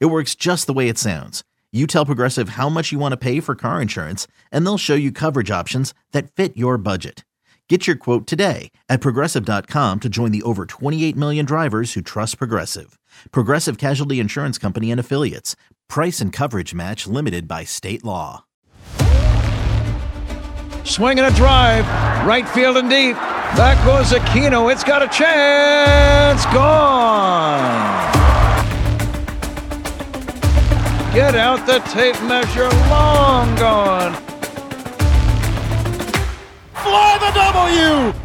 It works just the way it sounds. You tell Progressive how much you want to pay for car insurance, and they'll show you coverage options that fit your budget. Get your quote today at progressive.com to join the over 28 million drivers who trust Progressive. Progressive Casualty Insurance Company and Affiliates. Price and coverage match limited by state law. Swinging a drive, right field and deep. That goes Aquino. It's got a chance. Gone. Get out the tape measure. Long gone. Fly the W!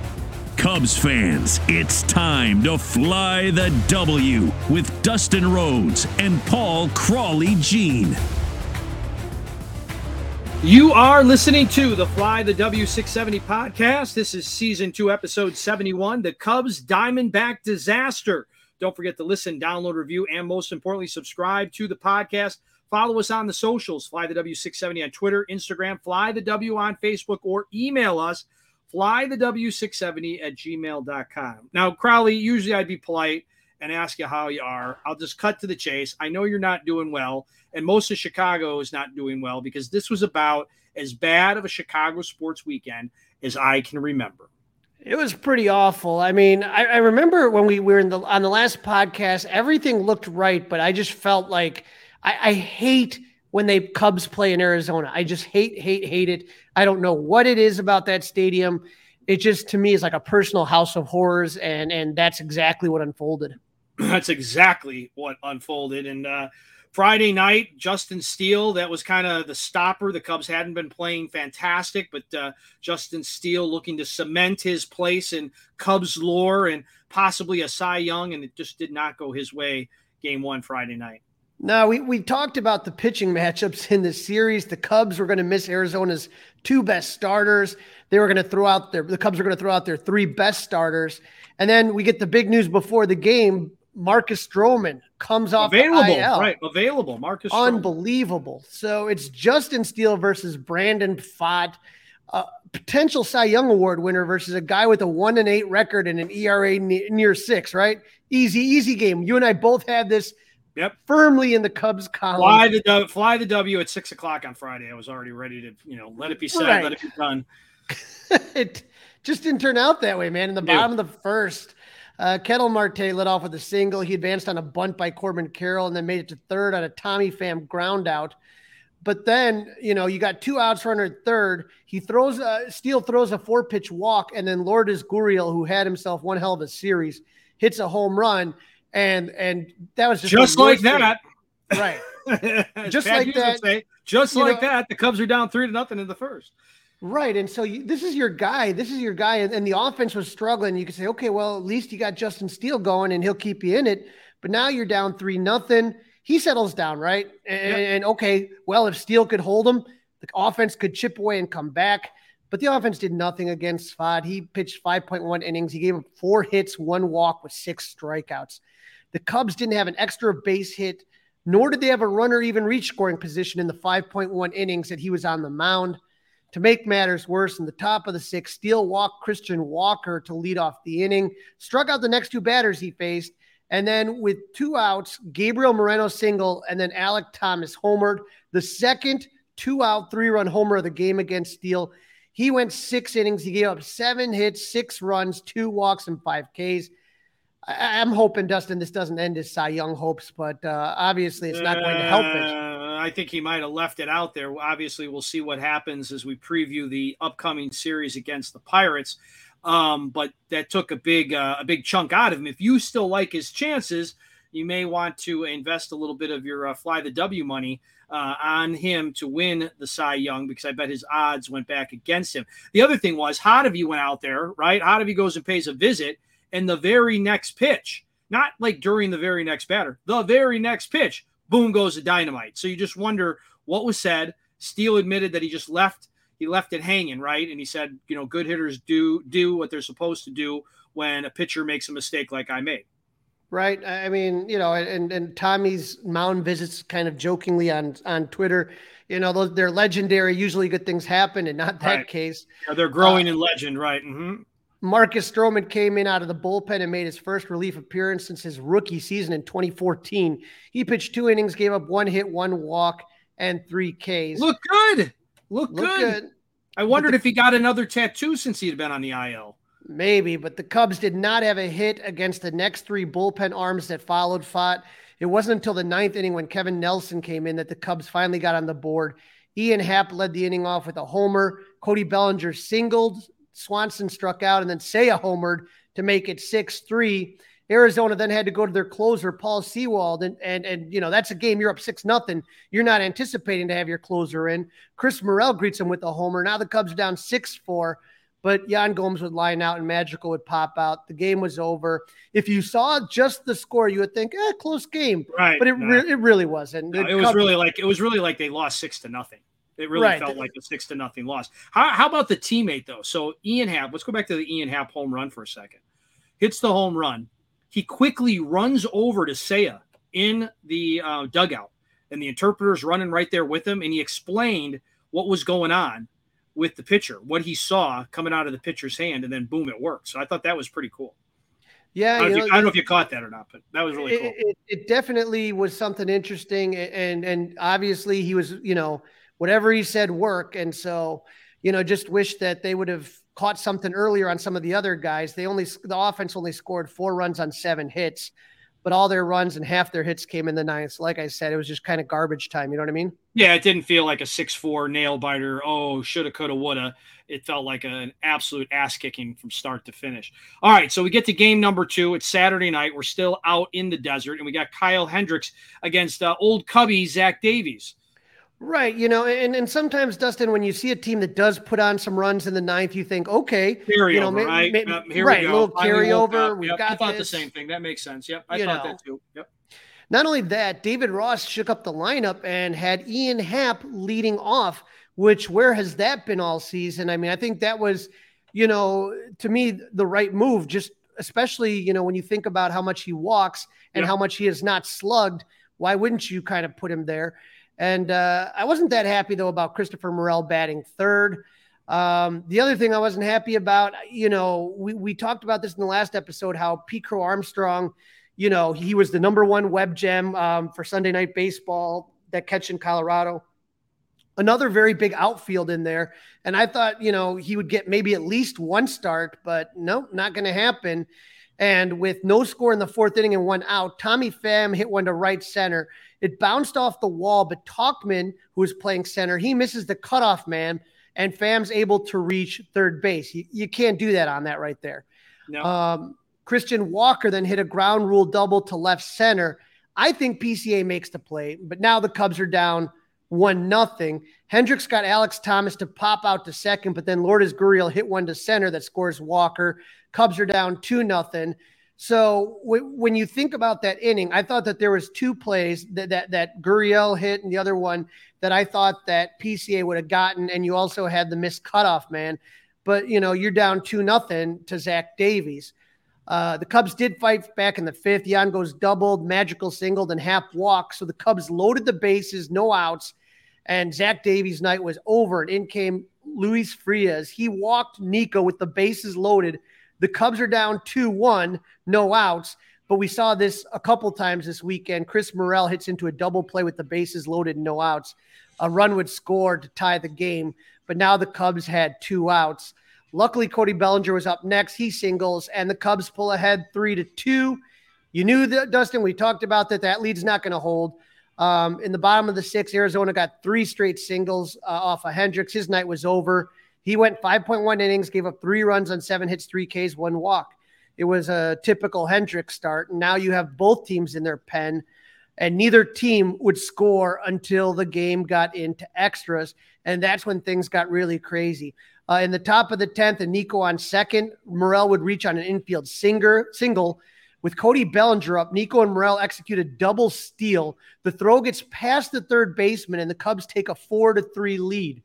Cubs fans, it's time to fly the W with Dustin Rhodes and Paul Crawley Jean. You are listening to the Fly the W670 podcast. This is season two, episode 71, the Cubs Diamondback Disaster. Don't forget to listen, download, review, and most importantly, subscribe to the podcast. Follow us on the socials, Fly the W670 on Twitter, Instagram, Fly the W on Facebook, or email us, Fly the W670 at gmail.com. Now, Crowley, usually I'd be polite and ask you how you are. I'll just cut to the chase. I know you're not doing well, and most of Chicago is not doing well because this was about as bad of a Chicago sports weekend as I can remember. It was pretty awful. I mean, I, I remember when we were in the on the last podcast, everything looked right, but I just felt like I, I hate when they Cubs play in Arizona. I just hate, hate, hate it. I don't know what it is about that stadium. It just to me is like a personal house of horrors, and and that's exactly what unfolded. That's exactly what unfolded. And uh, Friday night, Justin Steele, that was kind of the stopper. The Cubs hadn't been playing fantastic, but uh, Justin Steele looking to cement his place in Cubs lore and possibly a Cy Young, and it just did not go his way game one Friday night. No, we, we talked about the pitching matchups in the series. The Cubs were going to miss Arizona's two best starters. They were going to throw out their the Cubs were going to throw out their three best starters. And then we get the big news before the game. Marcus Stroman comes off available, IL. right? Available, Marcus. Stroman. Unbelievable. So it's Justin Steele versus Brandon Pfaadt, a potential Cy Young Award winner versus a guy with a one and eight record and an ERA near six. Right? Easy, easy game. You and I both had this Yep. Firmly in the Cubs column. Fly the w, fly the W at six o'clock on Friday. I was already ready to, you know, let it be said, Right. let it be done. it just didn't turn out that way, man. In the No. bottom of the first, uh, Ketel Marte led off with a single. He advanced on a bunt by Corbin Carroll and then made it to third on a Tommy Pham ground out. But then, you know, you got two outs runner at third. He throws a Steele throws a four pitch walk, and then Lourdes Gurriel, who had himself one hell of a series, hits a home run. And and that was just, Just like thing. that. Right. Just Pat like that, say, just like know- that, the Cubs are down three to nothing in the first. Right. And so you, this is your guy. This is your guy. And, and the offense was struggling. You could say, okay, well, at least you got Justin Steele going and he'll keep you in it. But now you're down three nothing. He settles down, right? And, Yep. and okay, well, if Steele could hold him, the offense could chip away and come back. But the offense did nothing against Pfaadt. He pitched 5.1 innings. He gave him four hits, one walk with six strikeouts. The Cubs didn't have an extra base hit, nor did they have a runner even reach scoring position in the 5.1 innings that he was on the mound. To make matters worse, in the top of the sixth, Steele walked Christian Walker to lead off the inning, struck out the next two batters he faced, and then with two outs, Gabriel Moreno single, and then Alek Thomas homered, the second two out, three run homer of the game against Steele. He went six innings. He gave up seven hits, six runs, two walks, and five Ks. I- I'm hoping, Dustin, this doesn't end his Cy Young hopes, but uh, obviously it's not going to help it. Uh, I think he might have left it out there. Obviously, we'll see what happens as we preview the upcoming series against the Pirates. Um, but that took a big uh, a big chunk out of him. If you still like his chances, you may want to invest a little bit of your uh, fly the W money uh, on him to win the Cy Young because I bet his odds went back against him. The other thing was Hottovy went out there, right? Hottovy goes and pays a visit, and the very next pitch, not like during the very next batter, the very next pitch, boom goes the dynamite. So you just wonder what was said. Steele admitted that he just left he left it hanging, right? And he said, you know, good hitters do do what they're supposed to do when a pitcher makes a mistake like I made. Right. I mean, you know, and and Tommy's mound visits kind of jokingly on on Twitter, you know, those they're legendary. Usually good things happen, and not that right. case. Yeah, they're growing uh, in legend, right? Mm-hmm. Marcus Stroman came in out of the bullpen and made his first relief appearance since his rookie season in 2014. He pitched two innings, gave up one hit, one walk, and three Ks. Look good. Look, Look good. good. I wondered the, if he got another tattoo since he'd been on the IL. Maybe, but the Cubs did not have a hit against the next three bullpen arms that followed Pfaadt. It wasn't until the ninth inning when Kevin Nelson came in that the Cubs finally got on the board. Ian Happ led the inning off with a homer. Cody Bellinger singled. Swanson struck out, and then Seiya homered to make it 6 3. Arizona then had to go to their closer, Paul Sewald, and and and you know that's a game you're up six nothing. You're not anticipating to have your closer in. Chris Morel greets him with a homer. Now the Cubs down six four, but Yan Gomes would line out and Magical would pop out. The game was over. If you saw just the score, you would think, eh, close game, right? But it no. re- it really wasn't. No, it was really like it was really like they lost six to nothing. It really right. felt like a six to nothing loss. How, how about the teammate though? So Ian Happ, let's go back to the Ian Happ home run for a second. Hits the home run. He quickly runs over to Seiya in the uh, dugout, and the interpreter's running right there with him, and he explained what was going on with the pitcher, what he saw coming out of the pitcher's hand, and then boom, it worked. So I thought that was pretty cool. Yeah, I don't, know, you, I don't know if you caught that or not, but that was really it, cool. It, it, definitely was something interesting, and and obviously he was, you know, whatever he said work. And so, you know, just wish that they would have caught something earlier on some of the other guys. They only, the offense only scored four runs on seven hits, but all their runs and half their hits came in the ninth. So like I said, it was just kind of garbage time. You know what I mean? Yeah, it didn't feel like a six-four nail biter. Oh, shoulda, coulda, woulda. It felt like an absolute ass kicking from start to finish. All right, so we get to game number two. It's Saturday night. We're still out in the desert, and we got Kyle Hendricks against uh, old Cubby Zach Davies. Right. You know, and, and sometimes, Dustin, when you see a team that does put on some runs in the ninth, you think, okay, carryover, you know, right? Maybe, yep, here right, we go. a little carryover. We've yep, got I thought this. the same thing. That makes sense. Yep. I you thought know. that too. Yep. Not only that, David Ross shook up the lineup and had Ian Happ leading off, which where has that been all season? I mean, I think that was, you know, to me, the right move, just especially, you know, when you think about how much he walks and yep. how much he has not slugged, why wouldn't you kind of put him there? And uh, I wasn't that happy though about Christopher Morel batting third. Um, the other thing I wasn't happy about, you know, we, we talked about this in the last episode, how Pete Crow Armstrong, you know, he was the number one web gem um, for Sunday night baseball, that catch in Colorado. Another very big outfield in there. And I thought, you know, he would get maybe at least one start, but no, not going to happen. And with no score in the fourth inning and one out, Tommy Pham hit one to right center. It bounced off the wall, but Tauchman, who was playing center, he misses the cutoff man, and Pham's able to reach third base. You, you can't do that on that right there. No. Um, Christian Walker then hit a ground rule double to left center. I think PCA makes the play, but now the Cubs are down one nothing. Hendricks got Alek Thomas to pop out to second, but then Lourdes Gurriel hit one to center that scores Walker. Cubs are down two nothing. So w- when you think about that inning, I thought that there was two plays that that that Gurriel hit and the other one that I thought that PCA would have gotten, and you also had the missed cutoff man. But you know you're down two nothing to Zach Davies. Uh, the Cubs did fight back in the fifth. Yan Gomes doubled, magical singled, and half walk. So the Cubs loaded the bases, no outs, and Zach Davies' night was over. And in came Luis Frias. He walked Nico with the bases loaded the Cubs are down 2 1, no outs. But we saw this a couple times this weekend. Chris Morel hits into a double play with the bases loaded, no outs. A run would score to tie the game, but now the Cubs had two outs. Luckily, Cody Bellinger was up next. He singles, and the Cubs pull ahead three to two. You knew that, Dustin. We talked about that. That lead's not going to hold. Um, in the bottom of the sixth, Arizona got three straight singles uh, off of Hendricks. His night was over. He went 5.1 innings, gave up three runs on seven hits, three Ks, one walk. It was a typical Hendricks start. And now you have both teams in their pen, and neither team would score until the game got into extras. And that's when things got really crazy. Uh, in the top of the 10th, and Nico on second, Morel would reach on an infield singer, single With Cody Bellinger up, Nico and Morel execute a double steal. The throw gets past the third baseman, and the Cubs take a four to three lead.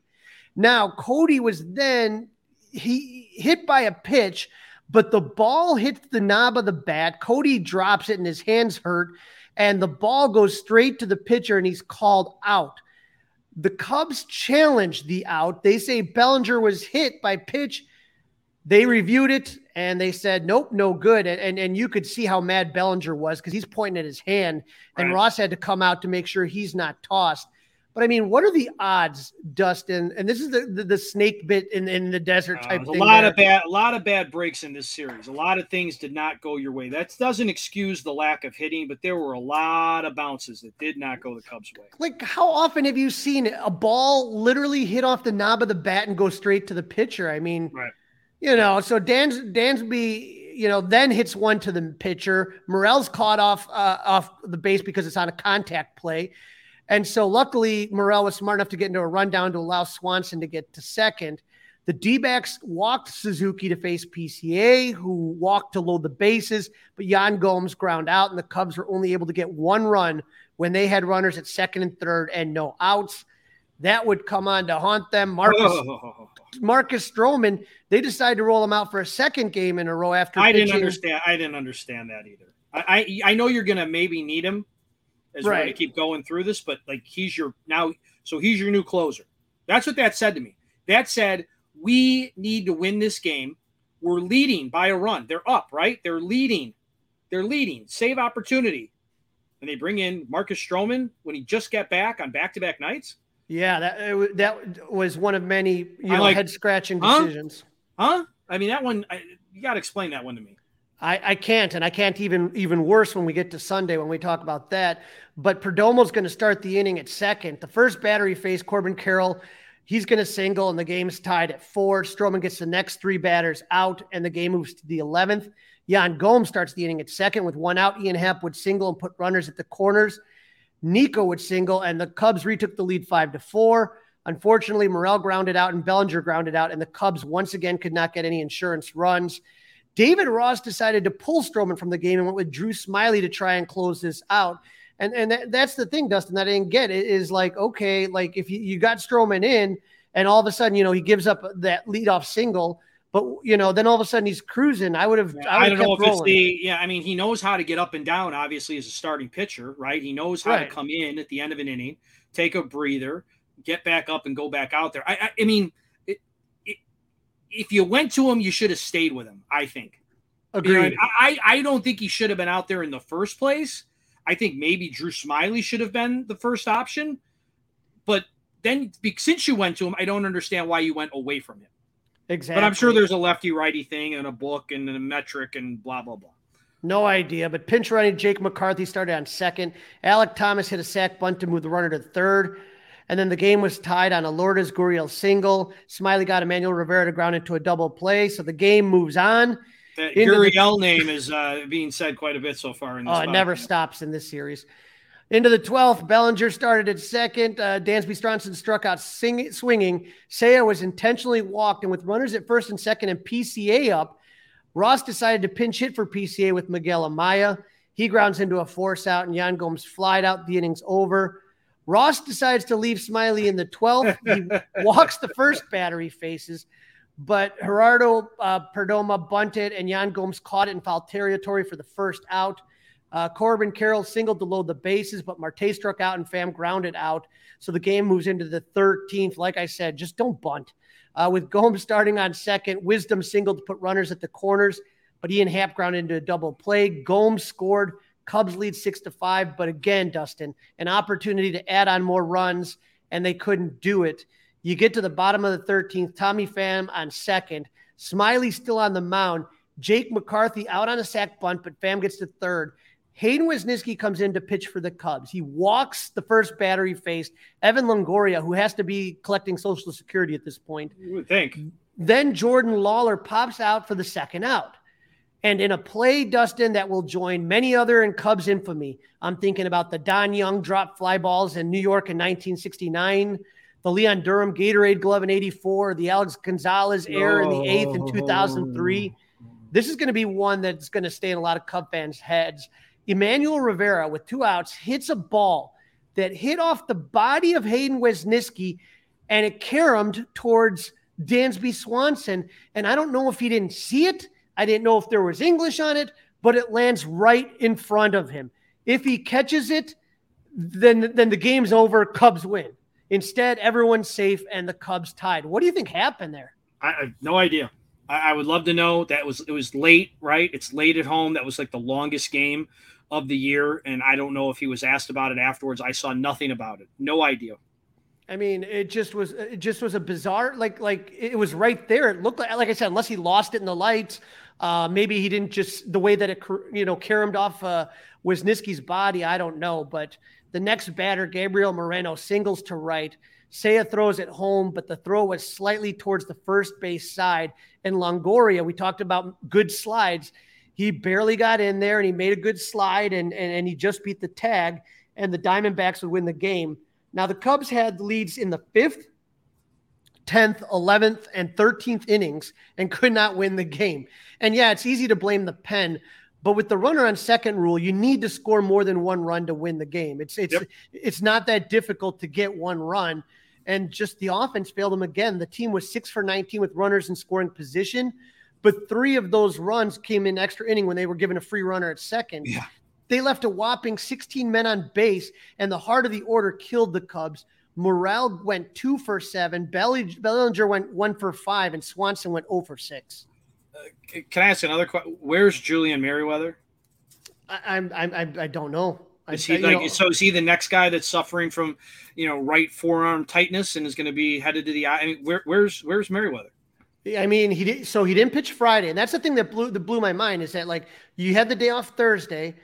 Now, Cody was then he hit by a pitch, but the ball hits the knob of the bat. Cody drops it, and his hands hurt, and the ball goes straight to the pitcher, and he's called out. The Cubs challenge the out. They say Bellinger was hit by pitch. They reviewed it and they said, nope, no good. And, and, and you could see how mad Bellinger was because he's pointing at his hand, and right. Ross had to come out to make sure he's not tossed. But I mean, what are the odds, Dustin? And this is the the, the snake bit in, in the desert uh, type uh, A lot there. of bad, a lot of bad breaks in this series. A lot of things did not go your way. That doesn't excuse the lack of hitting, but there were a lot of bounces that did not go the Cubs' way. Like, how often have you seen a ball literally hit off the knob of the bat and go straight to the pitcher? I mean, right. you know, so Dan's Dansby you know, then hits one to the pitcher. Morel's caught off uh, off the base because it's on a contact play. And so luckily, Morel was smart enough to get into a rundown to allow Swanson to get to second. The D backs walked Suzuki to face PCA, who walked to load the bases, but Yan Gomes ground out, and the Cubs were only able to get one run when they had runners at second and third and no outs. That would come on to haunt them. Marcus, oh. Marcus Stroman, they decided to roll him out for a second game in a row after. I pitching. didn't understand. I didn't understand that either. I, I, I know you're going to maybe need him as right. we're going to keep going through this. But like he's your now, so he's your new closer. That's what that said to me. That said, we need to win this game. We're leading by a run. They're up, right? They're leading. They're leading. Save opportunity. And they bring in Marcus Stroman when he just got back on back-to-back nights. Yeah, that that was one of many you know like, head scratching decisions. Huh? huh? I mean, that one. I, you got to explain that one to me. I, I can't, and I can't even even worse when we get to Sunday when we talk about that. But Perdomo's going to start the inning at second. The first battery face Corbin Carroll. He's going to single, and the game's tied at four. Stroman gets the next three batters out, and the game moves to the 11th. Yan Gomes starts the inning at second with one out. Ian Happ would single and put runners at the corners. Nico would single, and the Cubs retook the lead five to four. Unfortunately, Morel grounded out and Bellinger grounded out, and the Cubs once again could not get any insurance runs. David Ross decided to pull Stroman from the game and went with Drew Smyly to try and close this out. And and that, that's the thing, Dustin, that I didn't get it is like, okay, like if you, you got Stroman in and all of a sudden, you know, he gives up that leadoff single, but you know, then all of a sudden he's cruising. I would have. I, I, don't know if rolling. it's the yeah. I mean, he knows how to get up and down. Obviously, as a starting pitcher, right? He knows how right. to come in at the end of an inning, take a breather, get back up, and go back out there. I, I, I mean, if you went to him, you should have stayed with him. I think. Agreed. You know, I I don't think he should have been out there in the first place. I think maybe Drew Smyly should have been the first option, but then since you went to him, I don't understand why you went away from him. Exactly. But I'm sure there's a lefty righty thing and a book and a metric and blah blah blah. No idea. But pinch running Jake McCarthy started on second. Alek Thomas hit a sac bunt to move the runner to third. And then the game was tied on a Lourdes Gurriel single. Smyly got Emmanuel Rivera to ground into a double play. So the game moves on. That Gurriel the, name is uh, being said quite a bit so far in this. Oh, it never stops in this series. Into the 12th, Bellinger started at second. Uh, Dansby Swanson struck out sing- swinging. Seiya was intentionally walked, and with runners at first and second and PCA up, Ross decided to pinch hit for PCA with Miguel Amaya. He grounds into a force out, and Yan Gomes flied out. The inning's over. Ross decides to leave Smyly in the 12th. He walks the first batter he faces, but Gerardo uh, Perdomo bunted and Yan Gomes caught it in foul territory for the first out. Uh, Corbin Carroll singled to load the bases, but Marte struck out and Pham grounded out. So the game moves into the 13th. Like I said, just don't bunt. Uh, with Gomes starting on second, Wisdom singled to put runners at the corners, but Ian Happ grounded into a double play. Gomes scored Cubs lead six to five. But again, Dustin, an opportunity to add on more runs, and they couldn't do it. You get to the bottom of the 13th, Tommy Pham on second, Smyly still on the mound, Jake McCarthy out on a sac bunt, but Pham gets to third. Hayden Wesneski comes in to pitch for the Cubs. He walks the first batter faced, Evan Longoria, who has to be collecting Social Security at this point. You would think. Then Jordan Lawlar pops out for the second out. And in a play, Dustin, that will join many other in Cubs infamy, I'm thinking about the Don Young drop fly balls in New York in 1969, the Leon Durham Gatorade glove in 84, the Alex Gonzalez error in the eighth in 2003. This is going to be one that's going to stay in a lot of Cub fans' heads. Emmanuel Rivera, with two outs, hits a ball that hit off the body of Hayden Wesneski and it caromed towards Dansby Swanson. And I don't know if he didn't see it. I didn't know if there was English on it, but it lands right in front of him. If he catches it, then then the game's over. Cubs win. Instead, everyone's safe and the Cubs tied. What do you think happened there? I, have no idea. I, I, would love to know. That was it was late, right? It's late at home. That was like the longest game of the year, and I don't know if he was asked about it afterwards. I saw nothing about it. No idea. I mean, it just was it just was a bizarre like like it was right there. It looked like like I said, unless he lost it in the lights, uh, maybe he didn't just the way that it you know caromed off uh, Wesneski's body. I don't know, but the next batter, Gabriel Moreno, singles to right. Seiya throws it home, but the throw was slightly towards the first base side. And Longoria, we talked about good slides. He barely got in there and he made a good slide and, and, and he just beat the tag, and the Diamondbacks would win the game. Now, the Cubs had leads in the fifth, 10th, 11th, and 13th innings and could not win the game. And yeah, it's easy to blame the pen, but with the runner on second rule, you need to score more than one run to win the game. It's it's yep. it's not that difficult to get one run. And just the offense failed them again. The team was six for 19 with runners in scoring position, but three of those runs came in extra inning when they were given a free runner at second. Yeah. They left a whopping 16 men on base, and the heart of the order killed the Cubs. Morel went two for seven. Bellinger went one for five, and Swanson went 0 for six Uh, can I ask another question? Where's Julian Merryweather? I, I'm, I'm, I don't know. Is he I, like know, so? Is he the next guy that's suffering from, you know, right forearm tightness and is going to be headed to the eye? I mean, where, where's where's Merryweather? I mean, he did. So he didn't pitch Friday, and that's the thing that blew that blew my mind is that like you had the day off Thursday.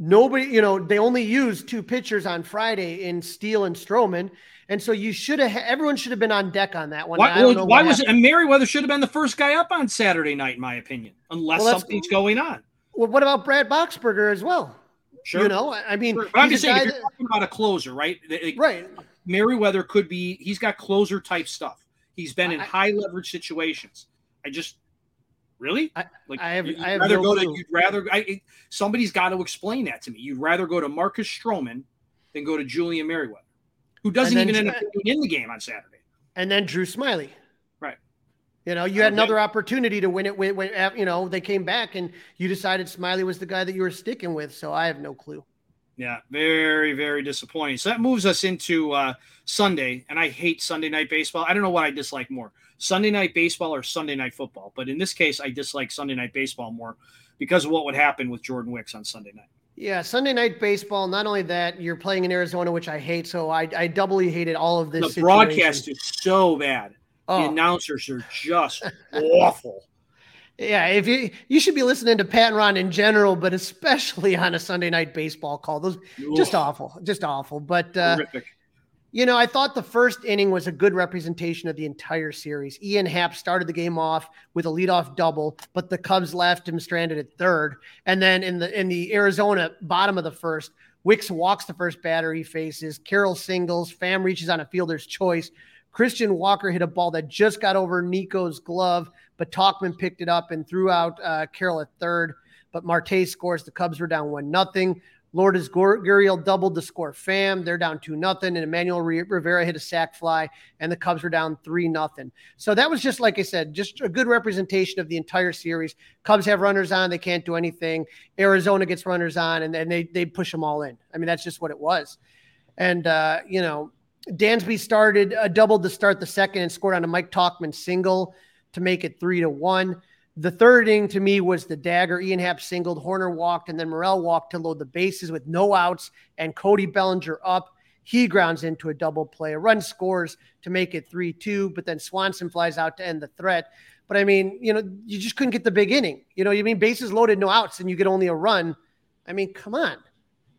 Nobody, you know, they only used two pitchers on Friday in Steele and Stroman. And so you should have, everyone should have been on deck on that one. Why, well, why was it? And Merryweather should have been the first guy up on Saturday night, in my opinion, unless well, something's going on. Well, what about Brad Boxberger as well? Sure. You know, I mean, sure. I'm just saying, you're talking about a closer, right? Right. Merryweather could be, he's got closer type stuff. He's been in I, high leverage situations. I just, really? I, like, I have, you'd I have rather no go clue. to, you'd rather, I, somebody's got to explain that to me. You'd rather go to Marcus Stroman than go to Julian Merryweather who doesn't even end up being in the game on Saturday. And then Drew Smyly. Right. You know, you had okay. another opportunity to win it when, when, you know, they came back and you decided Smyly was the guy that you were sticking with. So I have no clue. Yeah, very, very disappointing. So that moves us into uh, Sunday, and I hate Sunday night baseball. I don't know what I dislike more Sunday night baseball or Sunday night football. But in this case, I dislike Sunday night baseball more because of what would happen with Jordan Wicks on Sunday night. Yeah, Sunday night baseball. Not only that, you're playing in Arizona, which I hate. So I, I doubly hated all of this. The situation. broadcast is so bad. Oh. The announcers are just awful. Yeah, if you you should be listening to Pat and Ron in general, but especially on a Sunday night baseball call. Those just awful, just awful. But uh. You know, I thought the first inning was a good representation of the entire series. Ian Happ started the game off with a leadoff double, but the Cubs left him stranded at third. And then in the in the Arizona bottom of the first, Wicks walks the first batter he faces. Carroll singles. Pham reaches on a fielder's choice. Christian Walker hit a ball that just got over Nico's glove, but Tauchman picked it up and threw out uh, Carroll at third. But Marte scores. The Cubs were down one nothing. Lourdes Gurriel doubled the score. Pham. they're down two nothing, and Emmanuel Rivera hit a sac fly, and the Cubs were down three nothing. So that was just like I said, just a good representation of the entire series. Cubs have runners on, they can't do anything. Arizona gets runners on, and then they they push them all in. I mean, that's just what it was. And uh, you know, Dansby started uh, doubled to start the second and scored on a Mike Tauchman single to make it three to one. The third inning to me was the dagger. Ian Happ singled, Hoerner walked, and then Morel walked to load the bases with no outs and Cody Bellinger up. He grounds into a double play. A run scores to make it 3 2, but then Swanson flies out to end the threat. But I mean, you know, you just couldn't get the big inning. You know, you mean bases loaded, no outs, and you get only a run. I mean, come on.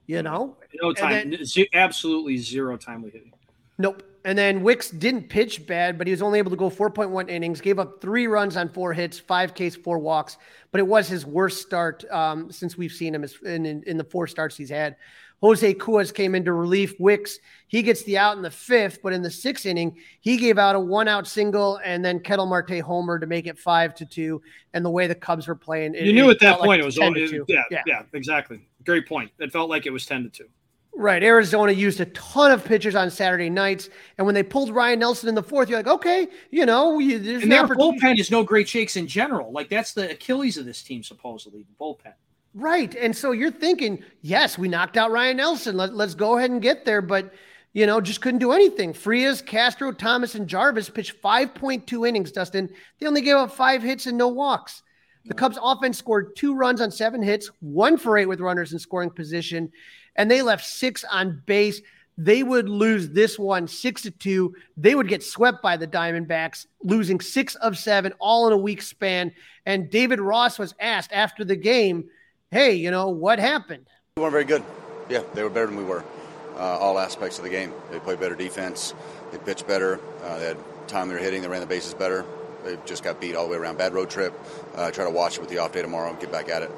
You know? No time. Then, absolutely zero timely hitting. Nope. And then Wicks didn't pitch bad, but he was only able to go 4.1 innings, gave up three runs on four hits, five Ks, four walks. But it was his worst start um, since we've seen him in, in, in, the four starts he's had. Jose Cuas came into relief. Wicks, he gets the out in the fifth, but in the sixth inning, he gave out a one out single and then Ketel Marte homer to make it five to two. And the way the Cubs were playing, it, you knew at that point like it was 10 to two. Yeah, yeah, yeah, exactly. Great point. It felt like it was 10 to two. Right. Arizona used a ton of pitchers on Saturday nights. And when they pulled Ryan Nelson in the fourth, you're like, okay, you know, there's and their bullpen is no great shakes in general. Like that's the Achilles of this team, supposedly, the bullpen. Right. And so you're thinking, yes, we knocked out Ryan Nelson. Let, let's go ahead and get there. But, you know, just couldn't do anything. Frias, Castro, Thomas, and Jarvis pitched 5.2 innings, Dustin. They only gave up five hits and no walks. The mm. Cubs offense scored two runs on seven hits, one for eight with runners in scoring position, and they left six on base. They would lose this one six to two. They would get swept by the Diamondbacks, losing six of seven, all in a week span. And David Ross was asked after the game, hey, you know, what happened? We weren't very good. Yeah, they were better than we were. Uh, all aspects of the game. They played better defense. They pitched better. Uh, they had time they were hitting. They ran the bases better. They just got beat all the way around. Bad road trip. Uh, try to watch it with the off day tomorrow and get back at it.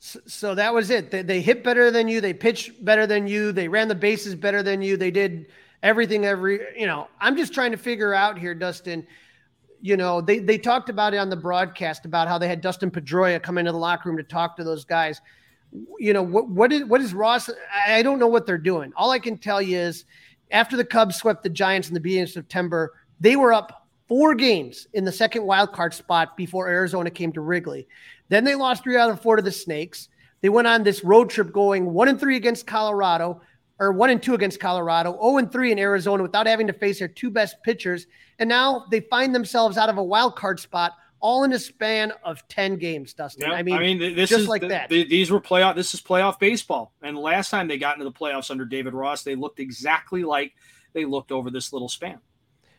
So, that was it. They, they hit better than you. They pitched better than you. They ran the bases better than you. They did everything every, you know, I'm just trying to figure out here, Dustin – you know, they they talked about it on the broadcast about how they had Dustin Pedroia come into the locker room to talk to those guys. You know, what what is what is Ross? I don't know what they're doing. All I can tell you is after the Cubs swept the Giants in the beginning of September, they were up four games in the second wild card spot before Arizona came to Wrigley. Then they lost three out of four to the Snakes. They went on this road trip going one and three against Colorado, or one and two against Colorado, 0 and three in Arizona without having to face their two best pitchers. And now they find themselves out of a wild card spot all in a span of 10 games, Dustin. I mean, I mean this just is like that. these were playoff this is playoff baseball. And last time they got into the playoffs under David Ross, they looked exactly like they looked over this little span.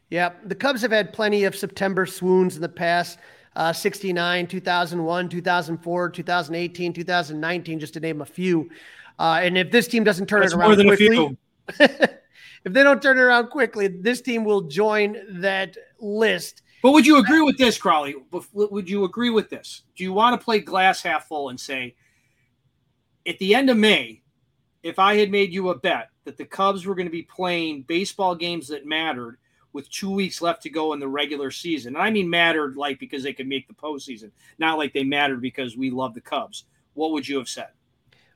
Yeah, the Cubs have had plenty of September swoons in the past. Uh, 69, 2001, 2004, 2018, 2019, just to name a few. Uh, and if this team doesn't turn That's it around quickly, if they don't turn it around quickly, this team will join that list. But would you agree with this, Crawly? Would you agree with this? Do you want to play glass half full and say, at the end of May, if I had made you a bet that the Cubs were going to be playing baseball games that mattered with two weeks left to go in the regular season, and I mean mattered like because they could make the postseason, not like they mattered because we love the Cubs, what would you have said?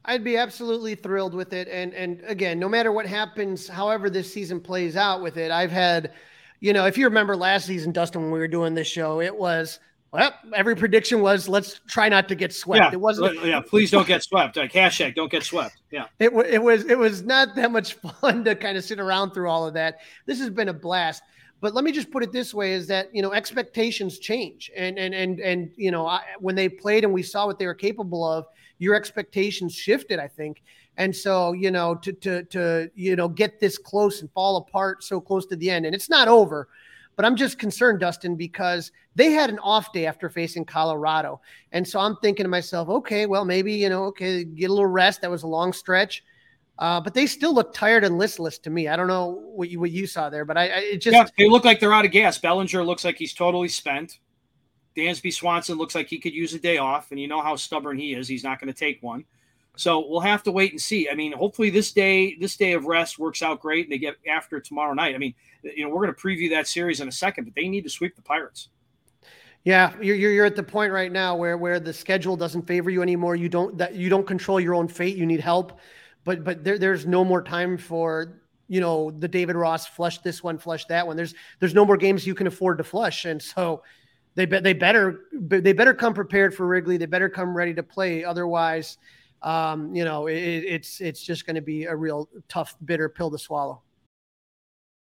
I'd be absolutely thrilled with it. And and again, no matter what happens, however this season plays out with it, I've had, you know, if you remember last season, Dustin, when we were doing this show, it was well, every prediction was let's try not to get swept. Yeah, it wasn't. Yeah, please don't get swept. Uh, like hashtag don't get swept. Yeah. It, it was it was not that much fun to kind of sit around through all of that. This has been a blast. But let me just put it this way: is that you know expectations change, and and and and you know I, when they played and we saw what they were capable of, your expectations shifted, I think. And so, you know, to to to you know get this close and fall apart so close to the end, and it's not over. But I'm just concerned, Dustin, because they had an off day after facing Colorado, and so I'm thinking to myself, okay, well maybe you know, okay, get a little rest. That was a long stretch. Uh, but they still look tired and listless to me. I don't know what you what you saw there, but I, I it just yeah, they look like they're out of gas. Bellinger looks like he's totally spent. Dansby Swanson looks like he could use a day off, and you know how stubborn he is. He's not going to take one. So we'll have to wait and see. I mean, hopefully this day, this day of rest works out great, and they get after tomorrow night. I mean, you know, we're going to preview that series in a second, but they need to sweep the Pirates. Yeah, you're, you're at the point right now where where the schedule doesn't favor you anymore. You don't that you don't control your own fate. You need help, but but there, there's no more time for you know the David Ross flush this one, flush that one. There's there's no more games you can afford to flush, and so they be, they better they better come prepared for Wrigley. They better come ready to play. Otherwise, um, you know, it, it's it's just going to be a real tough, bitter pill to swallow.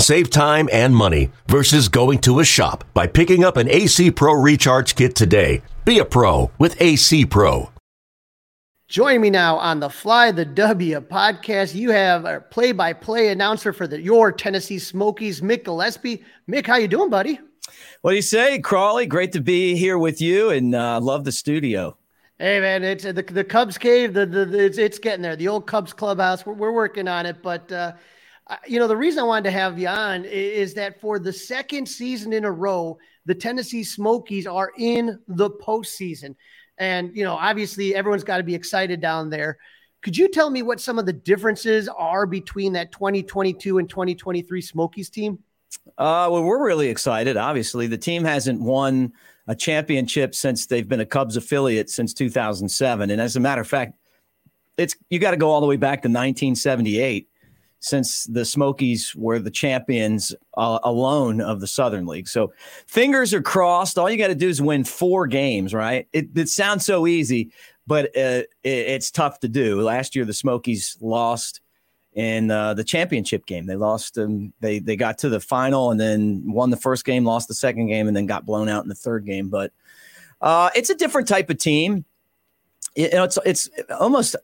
Save time and money versus going to a shop by picking up an AC Pro Recharge Kit today. Be a pro with AC Pro. Join me now on the Fly the W podcast. You have a play-by-play announcer for the your Tennessee Smokies, Mick Gillespie. Mick, how you doing, buddy? What do you say, Crawly? Great to be here with you, and uh, love the studio. Hey man, it's the, the Cubs cave. The, the, the it's, it's getting there. The old Cubs clubhouse. We're, we're working on it, but uh, you know the reason I wanted to have you on is that for the second season in a row, the Tennessee Smokies are in the postseason, and you know obviously everyone's got to be excited down there. Could you tell me what some of the differences are between that 2022 and 2023 Smokies team? Uh, well, we're really excited. Obviously, the team hasn't won a championship since they've been a Cubs affiliate since 2007, and as a matter of fact, it's you got to go all the way back to 1978 since the Smokies were the champions uh, alone of the Southern League. So fingers are crossed. All you got to do is win four games, right? It, it sounds so easy, but uh, it, it's tough to do. Last year, the Smokies lost in uh, the championship game. They lost. Um, they they got to the final and then won the first game, lost the second game, and then got blown out in the third game. But uh, it's a different type of team. You know, it's it's almost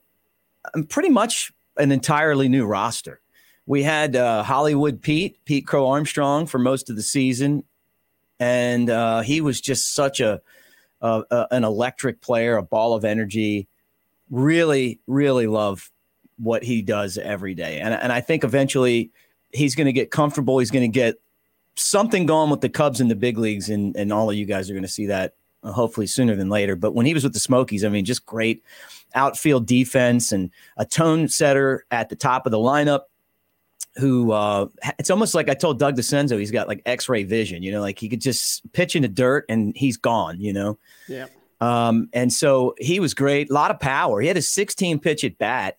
um, pretty much an entirely new roster. We had uh, Hollywood Pete, Pete Crow Armstrong, for most of the season, and uh, he was just such a, a, a an electric player, a ball of energy. Really, really love what he does every day. And, and I think eventually he's going to get comfortable. He's going to get something going with the Cubs in the big leagues. And, and all of you guys are going to see that uh, hopefully sooner than later. But when he was with the Smokies, I mean, just great outfield defense and a tone setter at the top of the lineup. Who uh, it's almost like I told Doug DeCenzo he's got like X-ray vision, you know, like he could just pitch in the dirt and he's gone, you know. Yeah. Um, and so he was great, a lot of power. He had a 16 pitch at bat,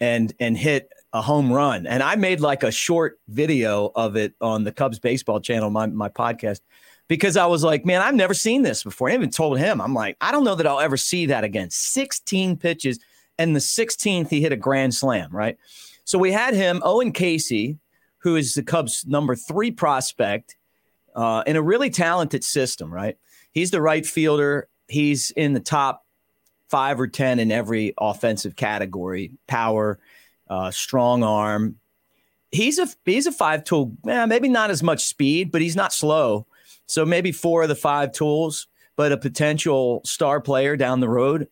and and hit a home run. And I made like a short video of it on the Cubs baseball channel, my my podcast, because I was like, man, I've never seen this before. I even told him, I'm like, I don't know that I'll ever see that again. 16 pitches, and the 16th he hit a grand slam, right? So we had him, Owen Caissie, who is the Cubs' number three prospect, uh, in a really talented system, right? He's the right fielder. He's in the top five or 10 in every offensive category power, uh, strong arm. He's a he's a five tool, eh, maybe not as much speed, but he's not slow. So maybe four of the five tools, but a potential star player down the road.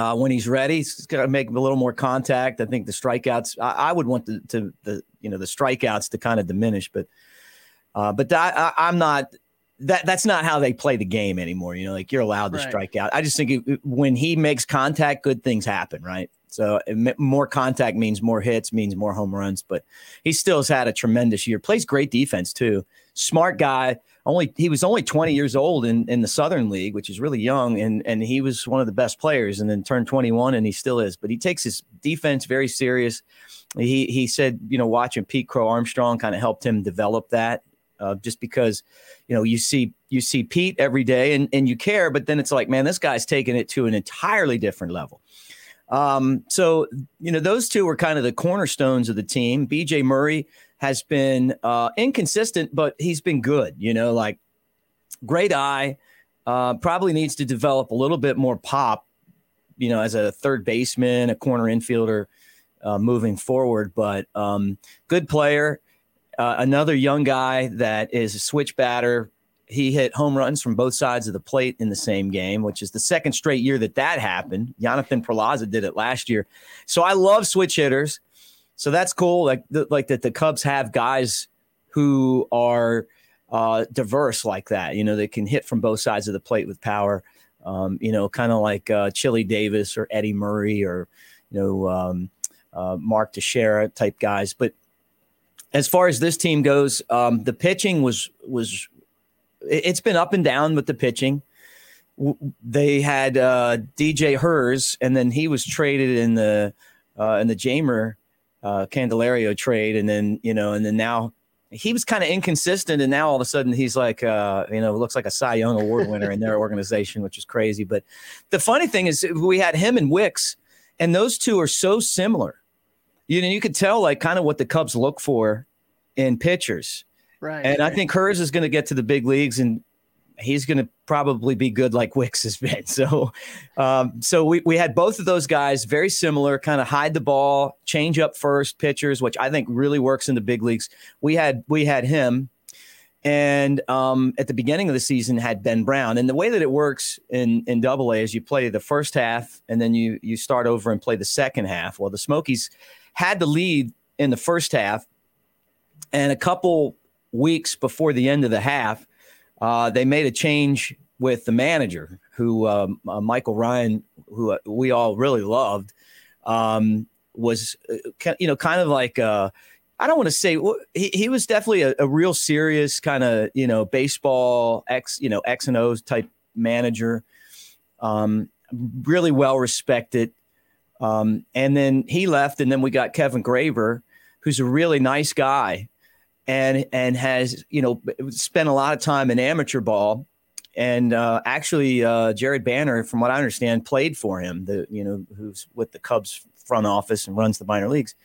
Uh, when he's ready, he's got to make a little more contact. I think the strikeouts. I, I would want the, to the you know the strikeouts to kind of diminish, but uh, but I, I'm not that that's not how they play the game anymore. You know, like you're allowed to right. strike out. I just think it, when he makes contact, good things happen, right? So more contact means more hits, means more home runs. But he still has had a tremendous year. Plays great defense too. Smart guy. Only he was only 20 years old in, in the Southern League, which is really young, and and he was one of the best players. And then turned 21, and he still is. But he takes his defense very serious. He he said, you know, watching Pete Crow Armstrong kind of helped him develop that uh, just because you know you see you see Pete every day and and you care, but then it's like, man, this guy's taking it to an entirely different level. Um, so you know those two were kind of the cornerstones of the team. B.J. Murray has been uh, inconsistent, but he's been good. You know, like great eye. Uh, probably needs to develop a little bit more pop. You know, as a third baseman, a corner infielder. Uh, moving forward, but um, good player. Uh, another young guy that is a switch batter. He hit home runs from both sides of the plate in the same game, which is the second straight year that that happened. Jonathan Perlaza did it last year. So I love switch hitters. So that's cool. Like, like that the Cubs have guys who are uh, diverse like that. You know, they can hit from both sides of the plate with power. Um, you know, kind of like uh, Chili Davis or Eddie Murray or, you know, um, uh, Mark Teixeira type guys. But as far as this team goes, um, the pitching was was it's been up and down with the pitching. They had uh, DJ Herz, and then he was traded in the uh, in the Jeimer uh, Candelario trade, and then you know, and then now he was kind of inconsistent, and now all of a sudden he's like, uh, you know, looks like a Cy Young Award winner in their organization, which is crazy. But the funny thing is, we had him and Wicks, and those two are so similar you know, you could tell like kind of what the Cubs look for in pitchers. Right. And right. I think Herz is going to get to the big leagues and he's going to probably be good like Wicks has been. So, um, so we, we had both of those guys very similar, kind of hide the ball, change up first pitchers, which I think really works in the big leagues. We had, we had him and um, at the beginning of the season had Ben Brown. And the way that it works in in Double A is you play the first half and then you you start over and play the second half. Well, the Smokies had the lead in the first half, and a couple weeks before the end of the half, uh, they made a change with the manager, who um, uh, Michael Ryan, who uh, we all really loved, um, was uh, you know kind of like. Uh, I don't want to say he, he was definitely a, a real serious kind of you know baseball X you know X and O's type manager, um, really well respected. Um, and then he left, and then we got Kevin Graver, who's a really nice guy, and and has you know spent a lot of time in amateur ball, and uh, actually uh, Jared Banner, from what I understand, played for him. The you know who's with the Cubs front office and runs the minor leagues.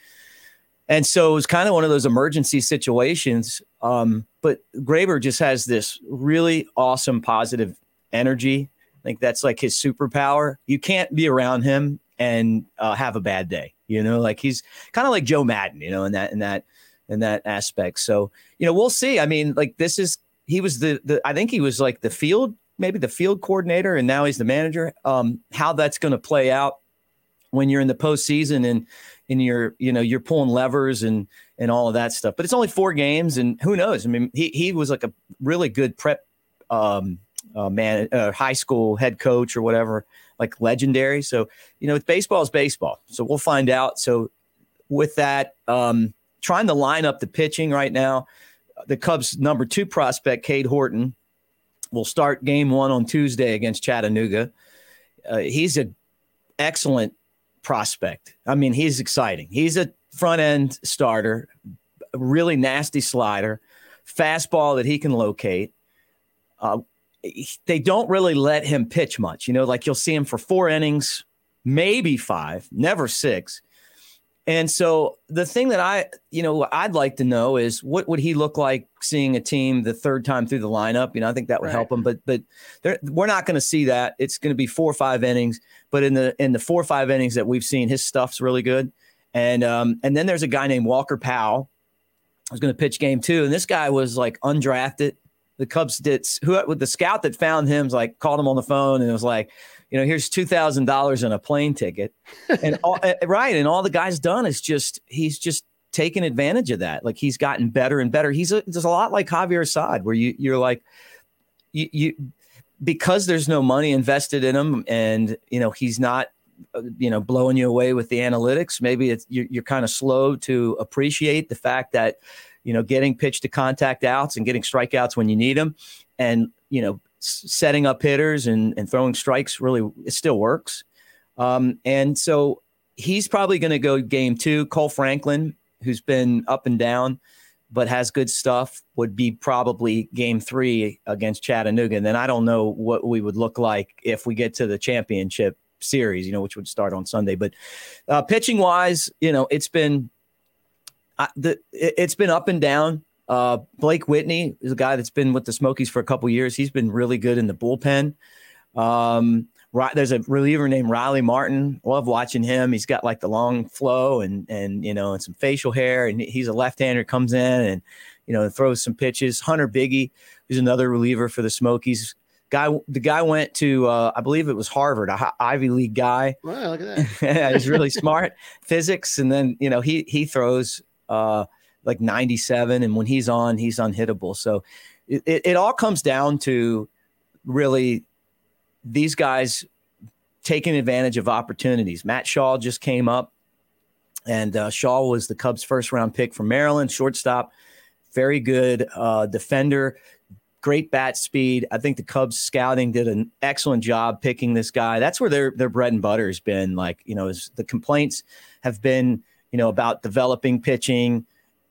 And so it was kind of one of those emergency situations. Um, but Graber just has this really awesome positive energy. I think that's like his superpower. You can't be around him and uh, have a bad day. You know, like he's kind of like Joe Maddon. You know, in that in that in that aspect. So you know, we'll see. I mean, like this is he was the the I think he was like the field maybe the field coordinator and now he's the manager. Um, how that's going to play out when you're in the postseason and and you're you know you're pulling levers and and all of that stuff. But it's only four games, and who knows? I mean, he he was like a really good prep um, uh, man, uh, high school head coach or whatever, like legendary. So you know, baseball is baseball. So we'll find out. So with that, um, trying to line up the pitching right now, the Cubs' number two prospect, Cade Horton, will start game one on Tuesday against Chattanooga. Uh, he's an excellent prospect. I mean, he's exciting. He's a front end starter, really nasty slider, fastball that he can locate. Uh, they don't really let him pitch much. You know, like you'll see him for four innings, maybe five, never six. And so the thing that I, you know, I'd like to know is what would he look like seeing a team the third time through the lineup? You know, I think that would right. help him. But but we're not going to see that. It's going to be four or five innings. But in the in the four or five innings that we've seen, his stuff's really good. And um and then there's a guy named Walker Powell who's going to pitch game two. And this guy was like undrafted. The Cubs did who with the scout that found him like called him on the phone and it was like you know, here's two thousand dollars and a plane ticket, and all, eh, right, and all the guy's done is just he's just taken advantage of that. Like he's gotten better and better. He's a, there's a lot like Javier Assad, where you you're like you, you because there's no money invested in him, and you know he's not uh, you know blowing you away with the analytics. Maybe it's you're, you're kind of slow to appreciate the fact that you know getting pitch to contact outs and getting strikeouts when you need them, and you know setting up hitters and, and throwing strikes really it still works. Um, and so he's probably going to go game two. Cole Franklin, who's been up and down, but has good stuff, would be probably game three against Chattanooga. And then I don't know what we would look like if we get to the championship series, you know, which would start on Sunday. But uh, pitching wise, you know, it's been uh, the it's been up and down. Uh, Blake Whitney is a guy that's been with the Smokies for a couple years. He's been really good in the bullpen. Um, there's a reliever named Riley Martin. Love watching him. He's got like the long flow and and you know and some facial hair, and he's a left-hander. Comes in and you know throws some pitches. Hunter Bigge, who's another reliever for the Smokies. Guy, the guy went to uh, I believe it was Harvard, a Ivy League guy. Wow, look at that. yeah, he's really smart, physics, and then you know he he throws. Uh, like 97, and when he's on, he's unhittable. So it, it, it all comes down to really these guys taking advantage of opportunities. Matt Shaw just came up, and uh, Shaw was the Cubs' first round pick from Maryland, shortstop, very good uh, defender, great bat speed. I think the Cubs scouting did an excellent job picking this guy. That's where their their bread and butter has been. Like you know, the complaints have been you know about developing pitching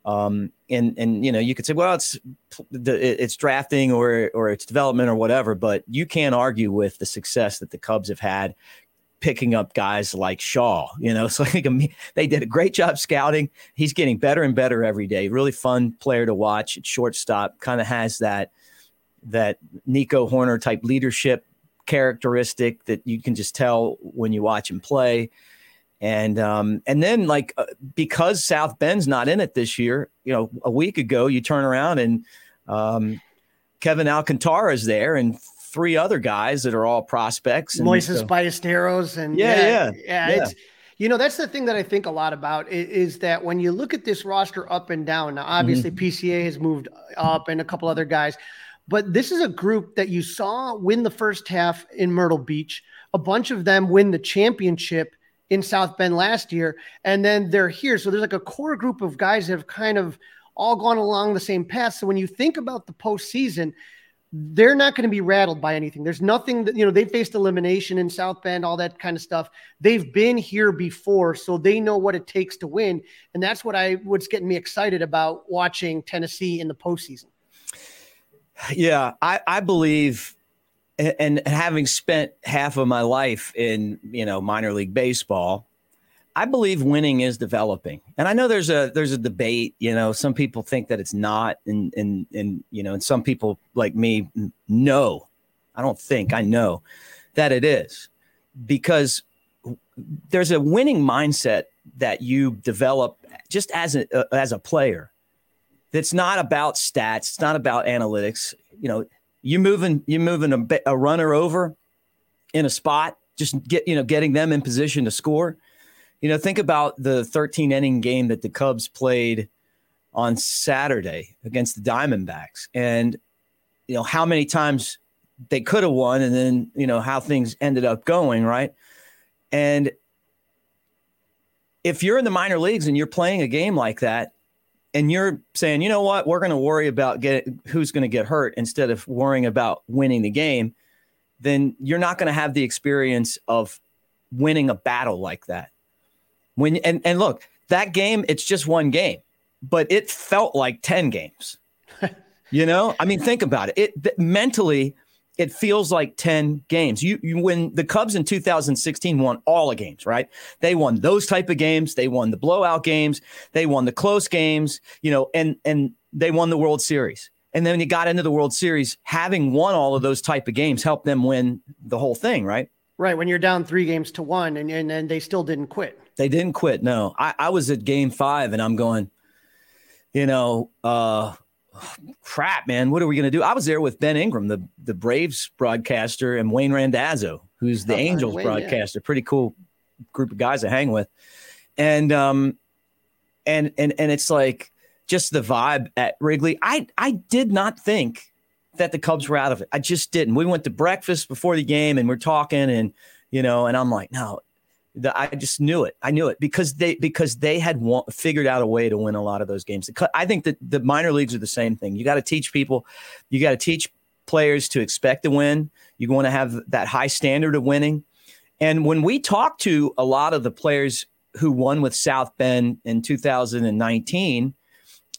um, and and you know you could say, well, it's it's drafting or or it's development or whatever, but you can't argue with the success that the Cubs have had picking up guys like Shaw. You know, so they did a great job scouting. He's getting better and better every day. Really fun player to watch. At shortstop, kind of has that that Nico Hoerner type leadership characteristic that you can just tell when you watch him play. And um, and then like uh, because South Bend's not in it this year, you know, a week ago you turn around and um, Kevin Alcantara is there and three other guys that are all prospects. And Moises so, Ballesteros and yeah, yeah, yeah, yeah, you know that's the thing that I think a lot about is, is that when you look at this roster up and down. Now, obviously, mm-hmm. PCA has moved up and a couple other guys, but this is a group that you saw win the first half in Myrtle Beach. A bunch of them win the championship in South Bend last year, and then they're here. So there's like a core group of guys that have kind of all gone along the same path. So when you think about the postseason, they're not going to be rattled by anything. There's nothing that, you know, they faced elimination in South Bend, all that kind of stuff. They've been here before, so they know what it takes to win. And that's what I, what's getting me excited about watching Tennessee in the postseason. Yeah, I, I believe and having spent half of my life in you know minor league baseball i believe winning is developing. And i know there's a there's a debate you know some people think that it's not and and and you know and some people like me know i don't think i know that it is. Because there's a winning mindset that you develop just as a uh, as a player that's not about stats it's not about analytics you know you moving you moving a, a runner over in a spot, just get you know getting them in position to score. You know, think about the 13 inning game that the Cubs played on Saturday against the Diamondbacks, and you know how many times they could have won, and then you know how things ended up going, right? And if you're in the minor leagues and you're playing a game like that, and you're saying, you know what, we're going to worry about get who's going to get hurt instead of worrying about winning the game, then you're not going to have the experience of winning a battle like that. When and and look, that game, it's just one game, but it felt like 10 games. you know, I mean, think about it. It mentally, it feels like 10 games. You, you when the Cubs in 2016 won all the games, right? They won those type of games, they won the blowout games, they won the close games, you know, and and they won the World Series. And then you got into the World Series, having won all of those type of games helped them win the whole thing, right? Right. When you're down three games to one and, and, and they still didn't quit. They didn't quit. No. I, I was at game five and I'm going, you know, uh, crap, man, what are we going to do? I was there with Ben Ingram, the, the Braves broadcaster, and Wayne Randazzo, who's the oh, Angels Wayne, broadcaster. Yeah. Pretty cool group of guys to hang with. And, um, and, and, and it's like just the vibe at Wrigley. I, I did not think that the Cubs were out of it. I just didn't. We went to breakfast before the game and we're talking and, you know, and I'm like, no, the, I just knew it. I knew it because they because they had won, figured out a way to win a lot of those games. I think that the minor leagues are the same thing. You got to teach people, you got to teach players to expect to win. You want to have that high standard of winning. And when we talk to a lot of the players who won with South Bend in 2019,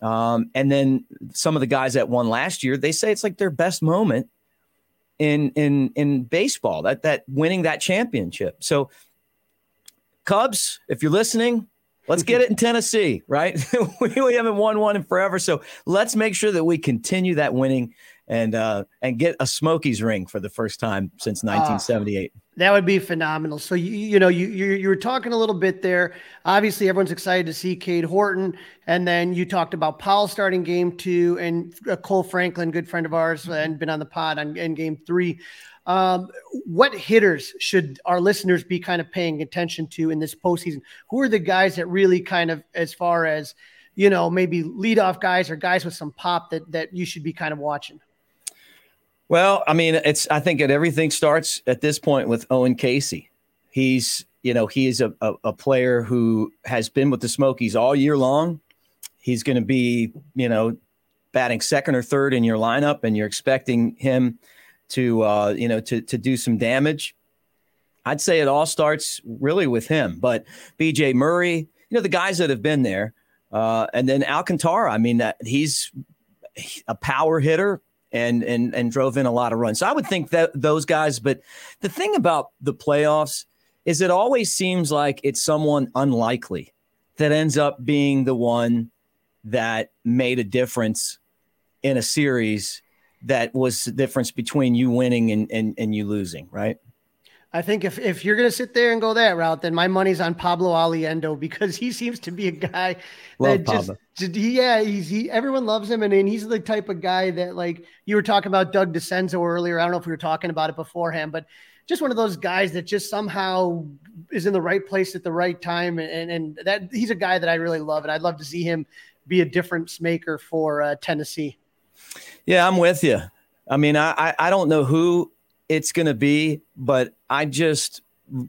um, and then some of the guys that won last year, they say it's like their best moment in in in baseball that that winning that championship. So Cubs, if you're listening, let's get it in Tennessee, right? we haven't won one in forever, so let's make sure that we continue that winning and uh, and get a Smokies ring for the first time since 1978. Uh, that would be phenomenal. So you you know you, you you were talking a little bit there. Obviously, everyone's excited to see Cade Horton, and then you talked about Powell starting game two, and Cole Franklin, good friend of ours, and been on the pod on in game three. Um, what hitters should our listeners be kind of paying attention to in this postseason? Who are the guys that really kind of, as far as you know, maybe leadoff guys or guys with some pop that that you should be kind of watching? Well, I mean, it's I think that everything starts at this point with Owen Caissie. He's you know he is a, a, a player who has been with the Smokies all year long. He's going to be you know batting second or third in your lineup, and you're expecting him to uh, you know to to do some damage. I'd say it all starts really with him, but B.J. Murray, you know the guys that have been there, uh, and then Alcantara. I mean that he's a power hitter and and and drove in a lot of runs. So I would think that those guys. But the thing about the playoffs is it always seems like it's someone unlikely that ends up being the one that made a difference in a series that was the difference between you winning and, and, and you losing, right? I think if, if you're going to sit there and go that route, then my money's on Pablo Aliendo because he seems to be a guy Love that just, just, yeah, he's, he, everyone loves him. And, and he's the type of guy that like you were talking about Doug DeCenzo earlier. I don't know if we were talking about it beforehand, but just one of those guys that just somehow is in the right place at the right time. And, and that he's a guy that I really love. And I'd love to see him be a difference maker for uh, Tennessee. Yeah, I'm with you. I mean, I, I don't know who it's going to be, but I just,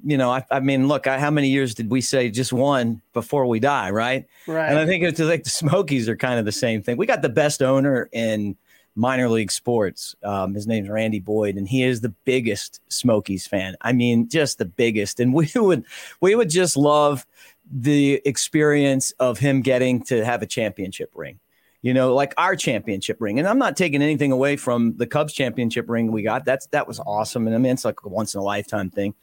you know, I, I mean, look, I, how many years did we say just one before we die, right? Right. And I think it's like the Smokies are kind of the same thing. We got the best owner in minor league sports. Um, his name's Randy Boyd, and he is the biggest Smokies fan. I mean, just the biggest. And we would, we would just love the experience of him getting to have a championship ring you know, like our championship ring. And I'm not taking anything away from the Cubs championship ring we got. That's that was awesome. And I mean, it's like a once in a lifetime thing.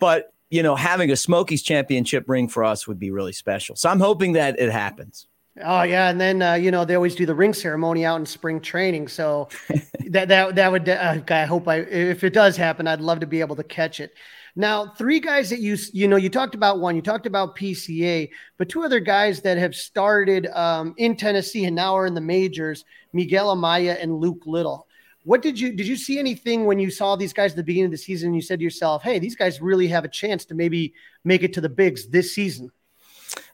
But you know, having a Smokies championship ring for us would be really special. So I'm hoping that it happens. Oh yeah, and then uh, you know they always do the ring ceremony out in spring training. So that that that would uh, I hope I if it does happen, I'd love to be able to catch it. Now, three guys that you you know you talked about one, you talked about PCA, but two other guys that have started um, in Tennessee and now are in the majors, Miguel Amaya and Luke Little. What did you did you see anything when you saw these guys at the beginning of the season? And you said to yourself, "Hey, these guys really have a chance to maybe make it to the bigs this season."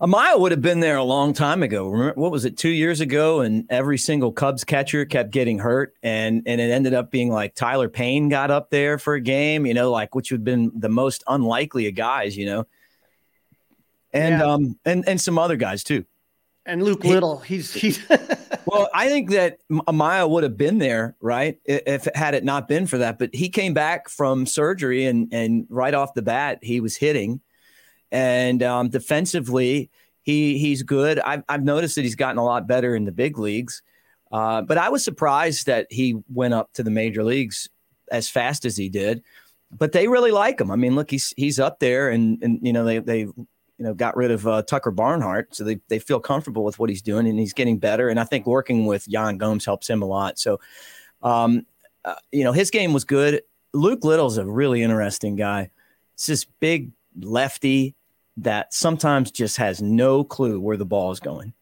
Amaya would have been there a long time ago. Remember, what was it, two years ago? And every single Cubs catcher kept getting hurt, and and it ended up being like Tyler Payne got up there for a game, you know, like which would have been the most unlikely of guys, you know, and yeah. um and and some other guys too. And Luke he, Little, he's he's. well, I think that Amaya would have been there, right, if had it not been for that. But he came back from surgery, and and right off the bat, he was hitting and um, defensively, he he's good. I've, I've noticed that he's gotten a lot better in the big leagues. Uh, but I was surprised that he went up to the major leagues as fast as he did. But they really like him. I mean, look, he's he's up there, and and you know they they you know got rid of uh, Tucker Barnhart, so they they feel comfortable with what he's doing, and he's getting better. And I think working with Yan Gomes helps him a lot. So, um, uh, you know, his game was good. Luke Little's a really interesting guy. It's this big lefty that sometimes just has no clue where the ball is going.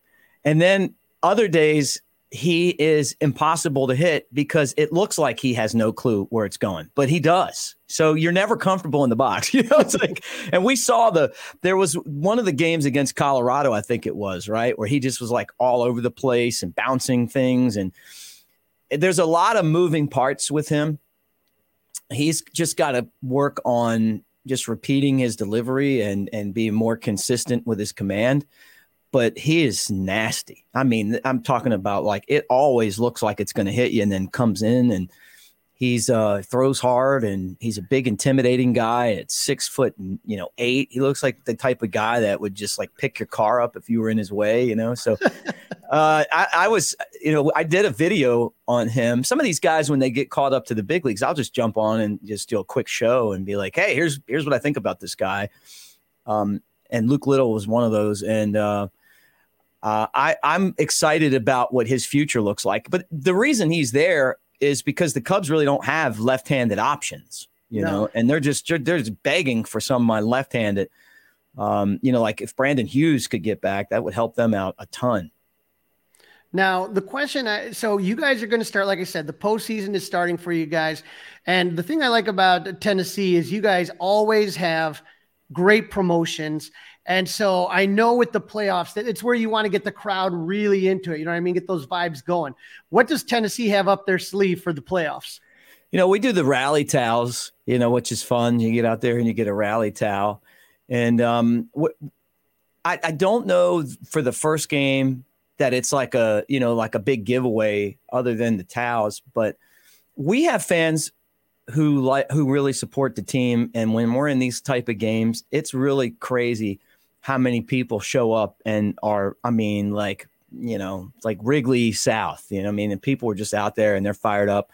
And then other days, he is impossible to hit because it looks like he has no clue where it's going, but he does. So you're never comfortable in the box. You know, it's like, and we saw the, there was one of the games against Colorado, I think it was, right? Where he just was like all over the place and bouncing things. And there's a lot of moving parts with him. He's just got to work on just repeating his delivery and and being more consistent with his command. But he is nasty. I mean, I'm talking about like it always looks like it's going to hit you and then comes in and he's uh throws hard and he's a big intimidating guy at six foot and you know eight. He looks like the type of guy that would just like pick your car up if you were in his way you know? So uh I, I was you know i did a video on him. Some of these guys when they get called up to the big leagues i'll just jump on and just do a quick show and be like hey here's here's what i think about this guy. Um and luke little was one of those. And uh uh, I, I'm excited about what his future looks like. But the reason he's there is because the Cubs really don't have left-handed options, you no. know, and they're just they're just begging for some of my left-handed. Um, you know, like if Brandon Hughes could get back, that would help them out a ton. Now, the question I, so you guys are going to start, like I said, the postseason is starting for you guys. And the thing I like about Tennessee is you guys always have great promotions. And so I know with the playoffs that it's where you want to get the crowd really into it. You know what I mean? Get those vibes going. What does Tennessee have up their sleeve for the playoffs? You know, we do the rally towels, you know, which is fun. You get out there and you get a rally towel. And um, I, I don't know for the first game that it's like a, you know, like a big giveaway other than the towels, but we have fans who like who really support the team and when we're in these type of games it's really crazy how many people show up and are, I mean, like, you know, like Wrigley South, you know, I mean, and people are just out there and they're fired up.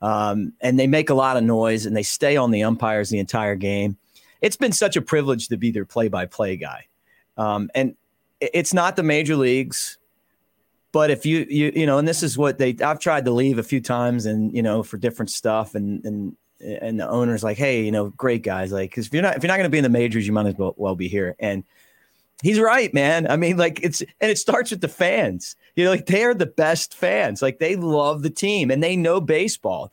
Um, and they make a lot of noise and they stay on the umpires the entire game. It's been such a privilege to be their play by play guy. Um, and it's not the major leagues, but if you, you, you know, and this is what they, I've tried to leave a few times and, you know, for different stuff and, and and the owner's like, hey, you know, great guys, like, because if you're not if you're not going to be in the majors, you might as well, well be here. And he's right, man. I mean, like it's and it starts with the fans. You know, like they are the best fans. Like they love the team and they know baseball.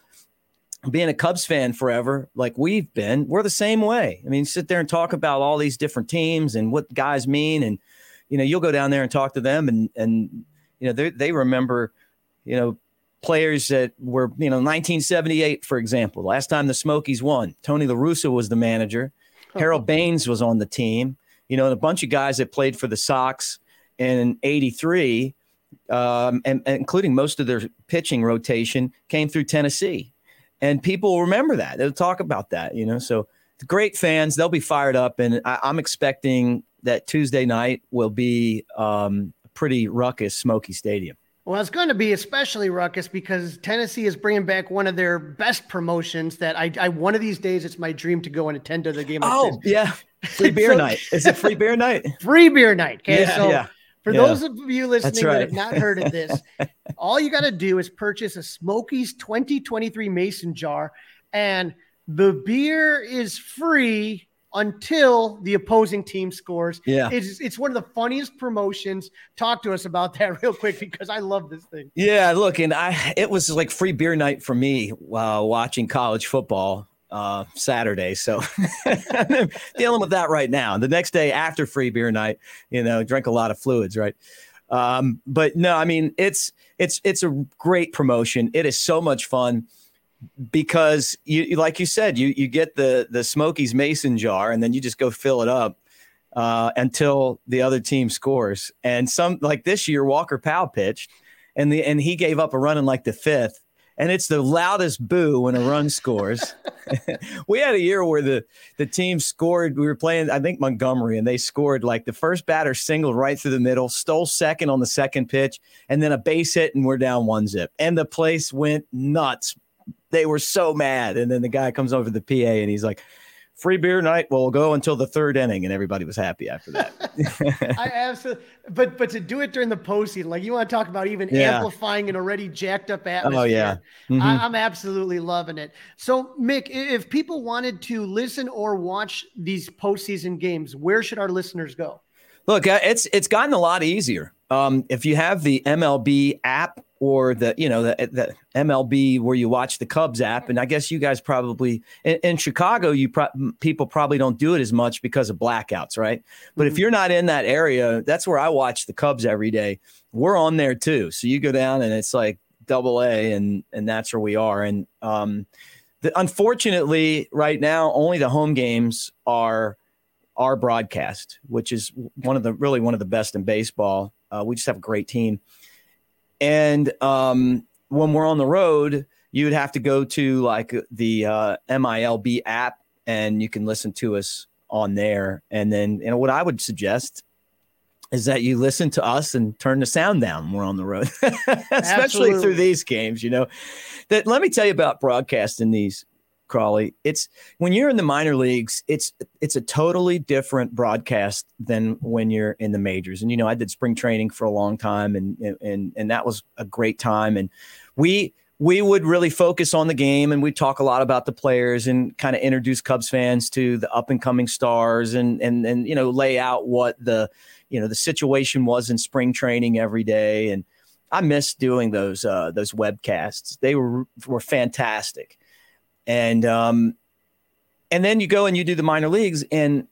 Being a Cubs fan forever, like we've been, we're the same way. I mean, sit there and talk about all these different teams and what guys mean, and you know, you'll go down there and talk to them, and and you know, they they remember, you know, players that were, you know, 1978, for example, last time the Smokies won. Tony La Russa was the manager. Harold Baines was on the team you know, and a bunch of guys that played for the Sox in 83, um, and, and, including most of their pitching rotation came through Tennessee. And people will remember that. They'll talk about that, you know. So the great fans, they'll be fired up. And I, am expecting that Tuesday night will be um, a pretty ruckus Smoky Stadium. Well, it's going to be especially ruckus because Tennessee is bringing back one of their best promotions. That I, I one of these days, it's my dream to go and attend to the game. Oh, like oh, this. yeah, free beer so, night. Is it free beer night? Free beer night. Okay, yeah, so yeah, for yeah. those of you listening right. that have not heard of this, all you got to do is purchase a Smokies 2023 Mason jar, and the beer is free until the opposing team scores. Yeah. It's, it's one of the funniest promotions. Talk to us about that real quick because I love this thing. Yeah, look, and I it was like free beer night for me while uh, watching college football uh, Saturday. So dealing with that right now. The next day after free beer night, you know, drink a lot of fluids, right? Um, but no, I mean it's it's it's a great promotion. It is so much fun because you like you said you you get the the Smokies Mason jar and then you just go fill it up uh, until the other team scores. And some like this year Walker Powell pitched and the and he gave up a run in like the fifth. And it's the loudest boo when a run scores. we had a year where the the team scored. We were playing, I think Montgomery, and they scored like the first batter singled right through the middle, stole second on the second pitch, and then a base hit, and we're down one zip. And the place went nuts they were so mad. And then the guy comes over the PA and he's like, free beer night We'll go until the third inning, and everybody was happy after that. I absolutely, but but to do it during the postseason, like you want to talk about even yeah. amplifying an already jacked up atmosphere. Oh yeah, mm-hmm. I, am absolutely loving it. So Mick, if people wanted to listen or watch these postseason games, where should our listeners go? Look, uh, it's it's gotten a lot easier. Um, if you have the MLB app or the you know the, the MLB where you watch the Cubs app, and I guess you guys probably in, in Chicago, you pro- people probably don't do it as much because of blackouts, right? But mm-hmm. if you're not in that area, that's where I watch the Cubs every day. We're on there too, so you go down and it's like double A, and and that's where we are. And um, the, unfortunately, right now, only the home games are our broadcast, which is one of the really one of the best in baseball. Uh, we just have a great team. And um, when we're on the road, you would have to go to like the uh, MILB app and you can listen to us on there. And then, you know, what I would suggest is that you listen to us and turn the sound down when we're on the road, especially through these games. You know, that let me tell you about broadcasting these Crawly. It's when you're in the minor leagues, it's it's a totally different broadcast than when you're in the majors. And you know, I did spring training for a long time, and and and that was a great time. And we we would really focus on the game, and we talk a lot about the players, and kind of introduce Cubs fans to the up and coming stars, and and and you know, lay out what the you know the situation was in spring training every day. And I miss doing those uh, those webcasts. They were were fantastic and um, and then you go and you do the minor leagues, and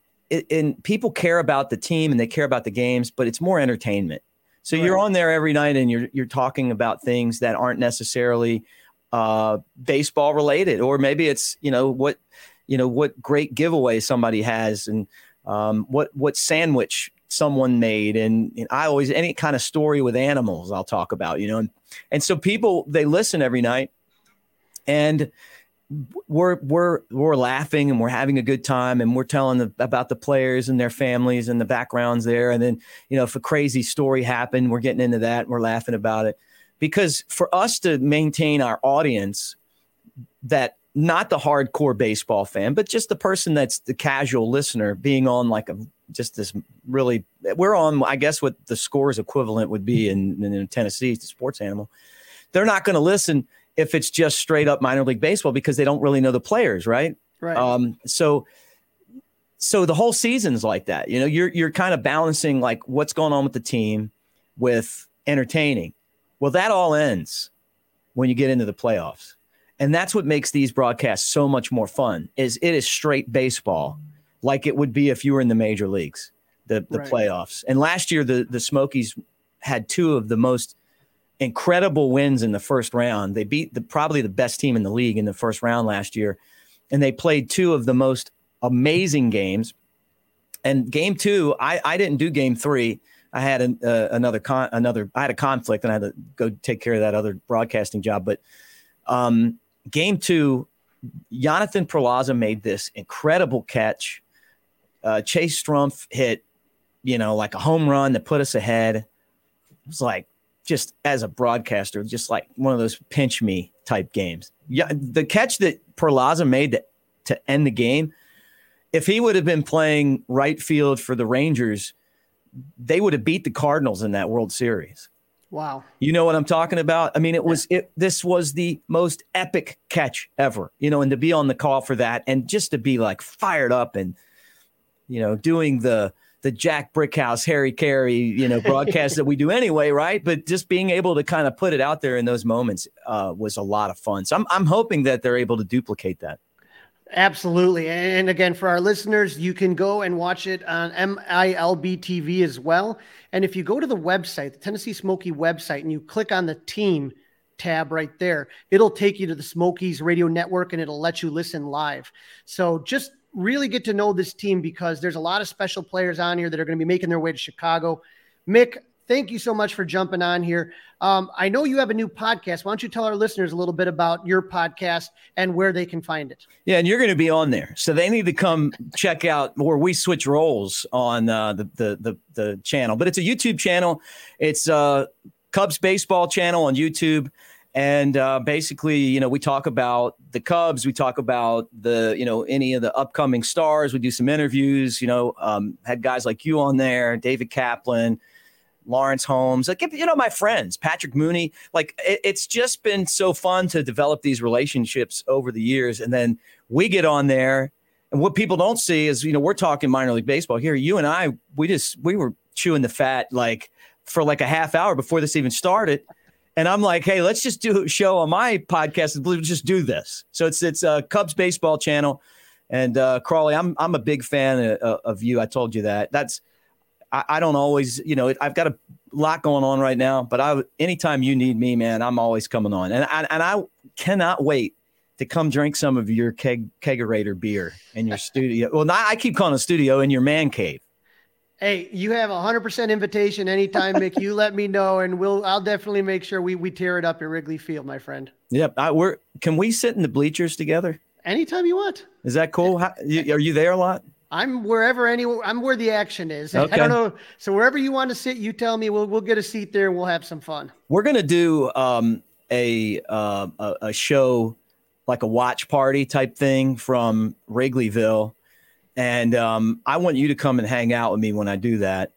and people care about the team and they care about the games, but it's more entertainment. So right. you're on there every night and you're you're talking about things that aren't necessarily uh, baseball related, or maybe it's you know what you know what great giveaway somebody has and um, what what sandwich someone made and, and, I always any kind of story with animals I'll talk about you know and and so people they listen every night and we're we're we're laughing and we're having a good time and we're telling the, about the players and their families and the backgrounds there. And then you know if a crazy story happened we're getting into that and we're laughing about it. Because for us to maintain our audience that not the hardcore baseball fan but just the person that's the casual listener being on like a just this really we're on i guess what the scores equivalent would be in, in tennessee the sports animal. They're not going to listen if it's just straight up minor league baseball because they don't really know the players, right? Right. Um, so so the whole season's like that. You know, you're you're kind of balancing like what's going on with the team with entertaining. Well, that all ends when you get into the playoffs. And that's what makes these broadcasts so much more fun. Is it is straight baseball like it would be if you were in the major leagues, the the Right. playoffs. And last year the the Smokies had two of the most incredible wins in the first round. They beat the probably the best team in the league in the first round last year, and they played two of the most amazing games. And game two, I, I didn't do game three. I had an, uh, another con, another. I had a conflict, and I had to go take care of that other broadcasting job. But um, game two, Jonathan Perlaza made this incredible catch. Uh, Chase Strumpf hit, you know, like a home run that put us ahead. It was like just as a broadcaster, just like one of those pinch me type games. Yeah, the catch that Perlaza made to, to end the game, if he would have been playing right field for the Rangers, they would have beat the Cardinals in that World Series. Wow. You know what I'm talking about? I mean, it was it. This was the most epic catch ever. You know, and to be on the call for that, and just to be like fired up and you know doing the the Jack Brickhouse, Harry Caray, you know, broadcast that we do anyway, right? But just being able to kind of put it out there in those moments uh, was a lot of fun. So I'm I'm hoping that they're able to duplicate that. Absolutely. And again, for our listeners, you can go and watch it on MILB TV as well. And if you go to the website, the Tennessee Smoky website, and you click on the team tab right there, it'll take you to the Smokies radio network and it'll let you listen live. So just really get to know this team because there's a lot of special players on here that are going to be making their way to Chicago. Mick, thank you so much for jumping on here. Um, I know you have a new podcast. Why don't you tell our listeners a little bit about your podcast and where they can find it? Yeah, and you're going to be on there, so they need to come check out where we switch roles on uh, the, the the the channel. But it's a YouTube channel. It's uh, Cubs baseball channel on YouTube, and uh, basically, you know, we talk about the Cubs. We talk about the you know any of the upcoming stars. We do some interviews. You know, um, had guys like you on there, David Kaplan. Lawrence Holmes, like you know, my friends, Patrick Mooney. Like it, it's just been so fun to develop these relationships over the years, and then we get on there, and what people don't see is you know we're talking minor league baseball here. You and I, we just we were chewing the fat like for like a half hour before this even started. And I'm like, hey, let's just do a show on my podcast. Let's just do this. So it's it's a Cubs baseball channel, and uh, Crawly, I'm I'm a big fan of, of you. I told you that. That's I, I don't always, you know, I've got a lot going on right now, but I, anytime you need me, man, I'm always coming on. And I, and I cannot wait to come drink some of your keg, kegerator beer in your studio. Well, not, I keep calling it studio in your man cave. Hey, you have a hundred percent invitation anytime, Mick. You let me know, and we'll. I'll definitely make sure we we tear it up at Wrigley Field, my friend. Yep. I, we're, can we sit in the bleachers together? Anytime you want. Is that cool? How, you, are you there a lot? I'm wherever any. I'm where the action is. Okay. I don't know. So wherever you want to sit, you tell me. We'll we'll get a seat there and we'll have some fun. We're gonna do um, a, uh, a a show like a watch party type thing from Wrigleyville, and um, I want you to come and hang out with me when I do that.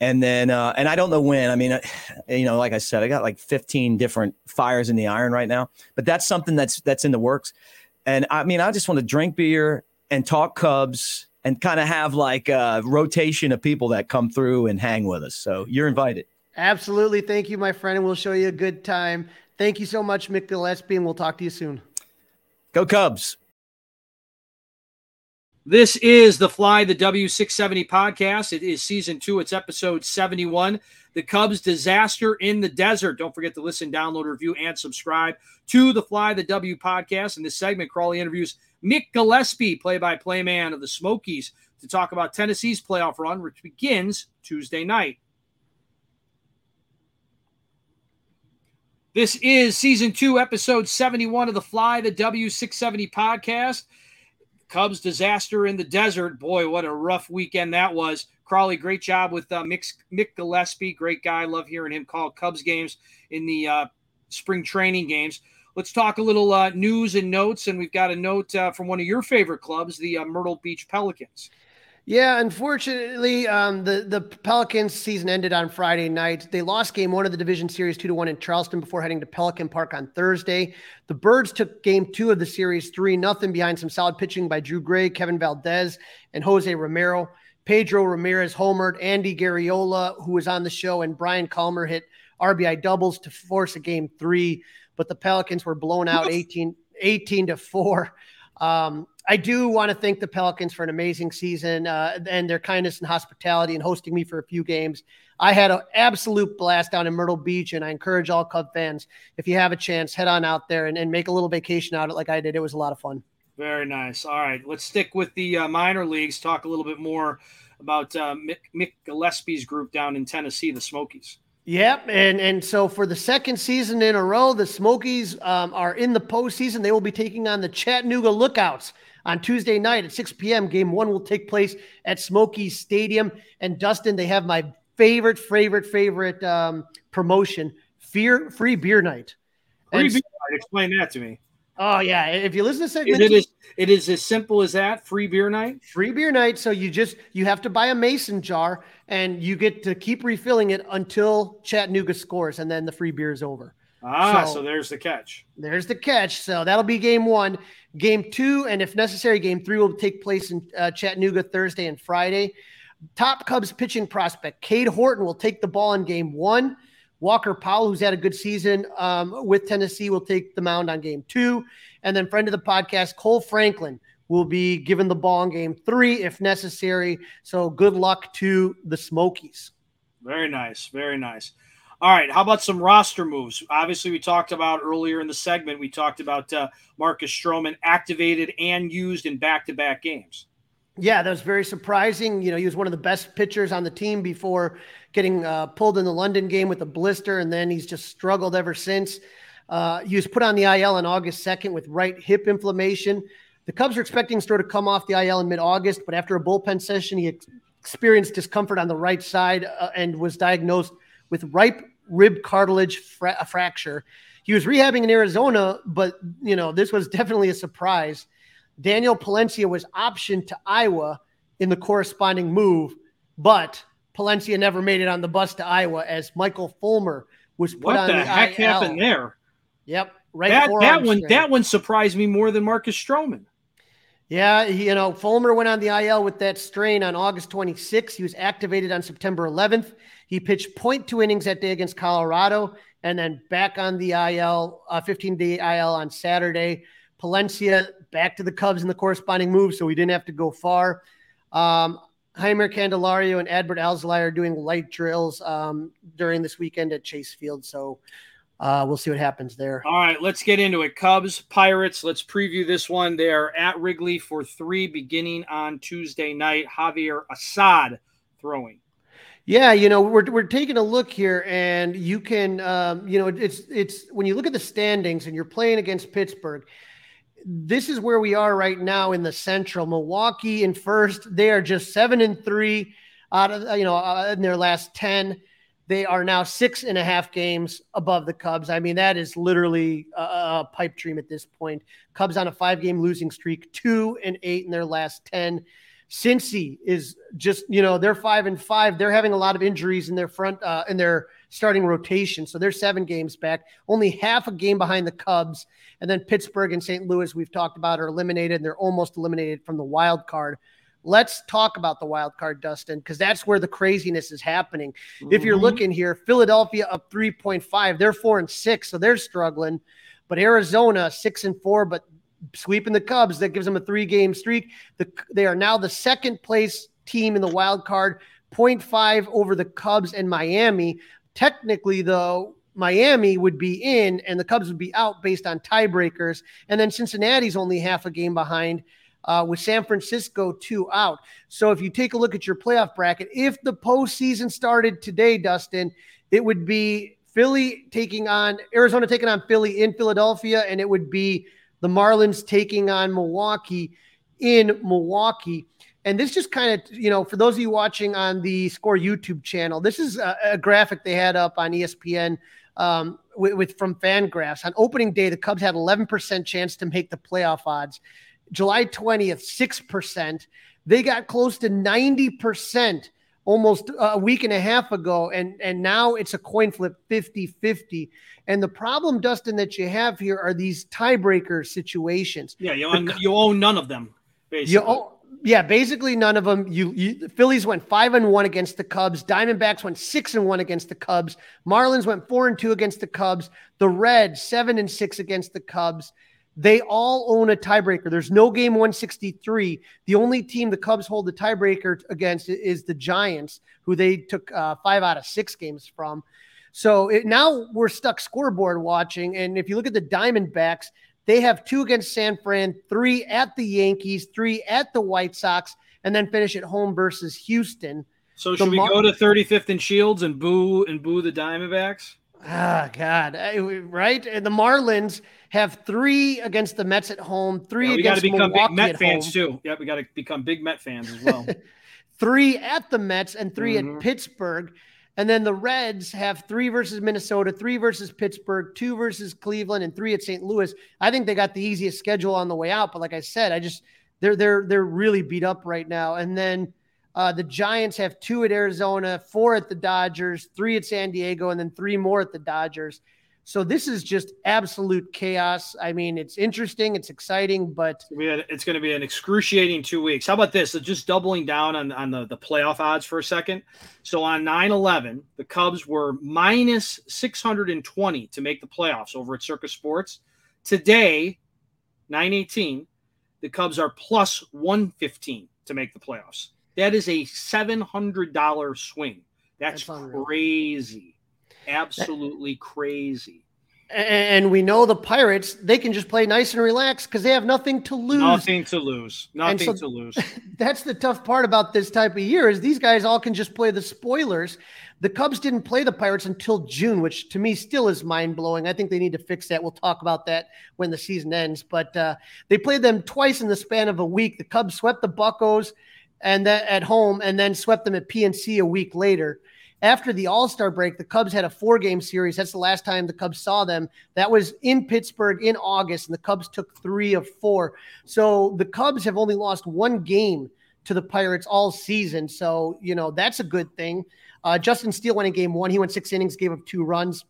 And then, uh, and I don't know when. I mean, you know, like I said, I got like 15 different fires in the iron right now, but that's something that's that's in the works. And I mean, I just want to drink beer and talk Cubs and kind of have like a rotation of people that come through and hang with us. So you're invited. Absolutely. Thank you, my friend, and we'll show you a good time. Thank you so much, Mick Gillespie, and we'll talk to you soon. Go Cubs. This is the Fly the W670 podcast. It is season two. It's episode 71. The Cubs disaster in the desert. Don't forget to listen, download, review, and subscribe to the Fly the W podcast. In this segment, Crawly interviews Mick Gillespie, play by play man of the Smokies, to talk about Tennessee's playoff run, which begins Tuesday night. This is season two, episode 71 of the Fly the W670 podcast. Cubs disaster in the desert. Boy, what a rough weekend that was. Crawly, great job with uh, Mick, Mick Gillespie. Great guy. Love hearing him call Cubs games in the uh, spring training games. Let's talk a little uh, news and notes. And we've got a note uh, from one of your favorite clubs, the uh, Myrtle Beach Pelicans. Yeah, unfortunately, um, the the Pelicans season ended on Friday night. They lost game one of the division series two to one in Charleston before heading to Pelican Park on Thursday. The Birds took game two of the series three nothing behind some solid pitching by Drew Gray, Kevin Valdez, and Jose Romero. Pedro Ramirez homered, Andy Garriola, who was on the show, and Brian Kalmer hit RBI doubles to force a game three, but the Pelicans were blown out 18, 18 to four. Um, I do want to thank the Pelicans for an amazing season uh, and their kindness and hospitality and hosting me for a few games. I had an absolute blast down in Myrtle Beach, and I encourage all Cub fans, if you have a chance, head on out there and, and make a little vacation out of it like I did. It was a lot of fun. Very nice. All right, let's stick with the uh, minor leagues. Talk a little bit more about uh, Mick, Mick Gillespie's group down in Tennessee, the Smokies. Yep, and and so for the second season in a row, the Smokies um, are in the postseason. They will be taking on the Chattanooga Lookouts on Tuesday night at 6 p.m. Game one will take place at Smokies Stadium. And Dustin, they have my favorite, favorite, favorite um, promotion: fear free beer night. Free beer night. Explain that to me. Oh yeah, if you listen to segment, it is it is as simple as that. Free beer night. Free beer night. So you just you have to buy a mason jar and you get to keep refilling it until Chattanooga scores, and then the free beer is over. Ah, so, so there's the catch. There's the catch. So that'll be game one. Game two, and if necessary, game three will take place in uh, Chattanooga Thursday and Friday. Top Cubs pitching prospect Cade Horton will take the ball in game one. Walker Powell, who's had a good season um, with Tennessee, will take the mound on game two. And then, friend of the podcast, Cole Franklin will be given the ball in game three if necessary. So, good luck to the Smokies. Very nice. Very nice. All right. How about some roster moves? Obviously, we talked about earlier in the segment, we talked about uh, Marcus Stroman activated and used in back to back games. Yeah, that was very surprising. You know, he was one of the best pitchers on the team before getting uh, pulled in the London game with a blister, and then he's just struggled ever since. Uh, he was put on the IL on August 2nd with right hip inflammation. The Cubs are expecting Stroh to come off the IL in mid August, but after a bullpen session, he ex- experienced discomfort on the right side uh, and was diagnosed with right rib cartilage fra- fracture. He was rehabbing in Arizona, but you know this was definitely a surprise. Daniel Palencia was optioned to Iowa in the corresponding move, but Palencia never made it on the bus to Iowa as Michael Fulmer was put what on the, the heck IL. happened there? Yep, right. That, that one that one surprised me more than Marcus Stroman. Yeah, he, you know, Fulmer went on the IL with that strain on August 26th. He was activated on September 11th. He pitched two innings that day against Colorado and then back on the IL, uh, 15 day IL on Saturday. Palencia back to the Cubs in the corresponding move, so we didn't have to go far. Um, Jeimer Candelario and Adbert Alzolay are doing light drills um, during this weekend at Chase Field. So uh, we'll see what happens there. All right, let's get into it. Cubs, Pirates. Let's preview this one. They are at Wrigley for three beginning on Tuesday night. Javier Assad throwing. Yeah, you know, we're, we're taking a look here, and you can, um, you know, it's it's when you look at the standings and you're playing against Pittsburgh. This is where we are right now in the Central. Milwaukee in first. They are just seven and three out of you know uh, in their last ten. They are now six and a half games above the Cubs. I mean, that is literally a, a pipe dream at this point. Cubs on a five game losing streak, two and eight in their last 10. Cincy is just, you know, they're five and five. They're having a lot of injuries in their front, uh, in their starting rotation. So they're seven games back, only half a game behind the Cubs. And then Pittsburgh and St. Louis, we've talked about, are eliminated. And they're almost eliminated from the wild card. Let's talk about the wild card, Dustin, because that's where the craziness is happening. Mm-hmm. If you're looking here, Philadelphia up 3.5, they're four and six, so they're struggling. But Arizona six and four, but sweeping the Cubs, that gives them a three game streak. The, they are now the second place team in the wild card, 0.5 over the Cubs and Miami. Technically, though, Miami would be in and the Cubs would be out based on tiebreakers. And then Cincinnati's only half a game behind uh, with San Francisco two out. So if you take a look at your playoff bracket, if the postseason started today, Dustin, it would be Philly taking on Arizona taking on Philly in Philadelphia, and it would be the Marlins taking on Milwaukee in Milwaukee. And this just kind of, you know, for those of you watching on the Score YouTube channel, this is a, a graphic they had up on ESPN um, with, with from Fangraphs. On opening day, the Cubs had 11% chance to make the playoff odds July 20th, 6%. They got close to 90% almost a week and a half ago. And, and now it's a coin flip 50 50. And the problem, Dustin, that you have here are these tiebreaker situations. Yeah, you own, you own none of them. Basically. You own, yeah, basically none of them. You, you the Phillies went five and one against the Cubs. Diamondbacks went six and one against the Cubs. Marlins went four and two against the Cubs. The Reds seven and six against the Cubs. They all own a tiebreaker. There's no game 163. The only team the Cubs hold the tiebreaker against is the Giants, who they took uh, five out of six games from. So it, now we're stuck scoreboard watching. And if you look at the Diamondbacks, they have two against San Fran, three at the Yankees, three at the White Sox, and then finish at home versus Houston. So should we Mar- go to 35th and Shields and boo and boo the Diamondbacks? Ah, God, right? And the Marlins have three against the Mets at home, three yeah, we against become Milwaukee big Met fans home. too. Yeah, we got to become big Met fans as well. three at the Mets and 3 mm-hmm. at Pittsburgh. And then the Reds have three versus Minnesota, three versus Pittsburgh, two versus Cleveland, and three at St. Louis. I think they got the easiest schedule on the way out. But like I said, I just they're they're they're really beat up right now. And then uh, the Giants have two at Arizona, four at the Dodgers, three at San Diego, and then three more at the Dodgers. So this is just absolute chaos. I mean, it's interesting, it's exciting, but it's going to be an excruciating two weeks. How about this? So just doubling down on, on the, the playoff odds for a second. So on 9 11, the Cubs were minus 620 to make the playoffs over at Circa Sports. Today, 918, the Cubs are plus 115 to make the playoffs. That is a $700 swing. That's, That's crazy absolutely crazy. And we know the Pirates, they can just play nice and relaxed because they have nothing to lose. Nothing to lose. Nothing so to lose. That's the tough part about this type of year is these guys all can just play the spoilers. The Cubs didn't play the Pirates until June, which to me still is mind blowing. I think they need to fix that. We'll talk about that when the season ends. But uh, they played them twice in the span of a week. The Cubs swept the Buckos and that at home, and then swept them at PNC a week later after the All Star break, the Cubs had a four game series. That's the last time the Cubs saw them. That was in Pittsburgh in August, and the Cubs took three of four. So the Cubs have only lost one game to the Pirates all season. So, you know, that's a good thing. Uh, Justin Steele went in game one. He went six innings, gave up two runs.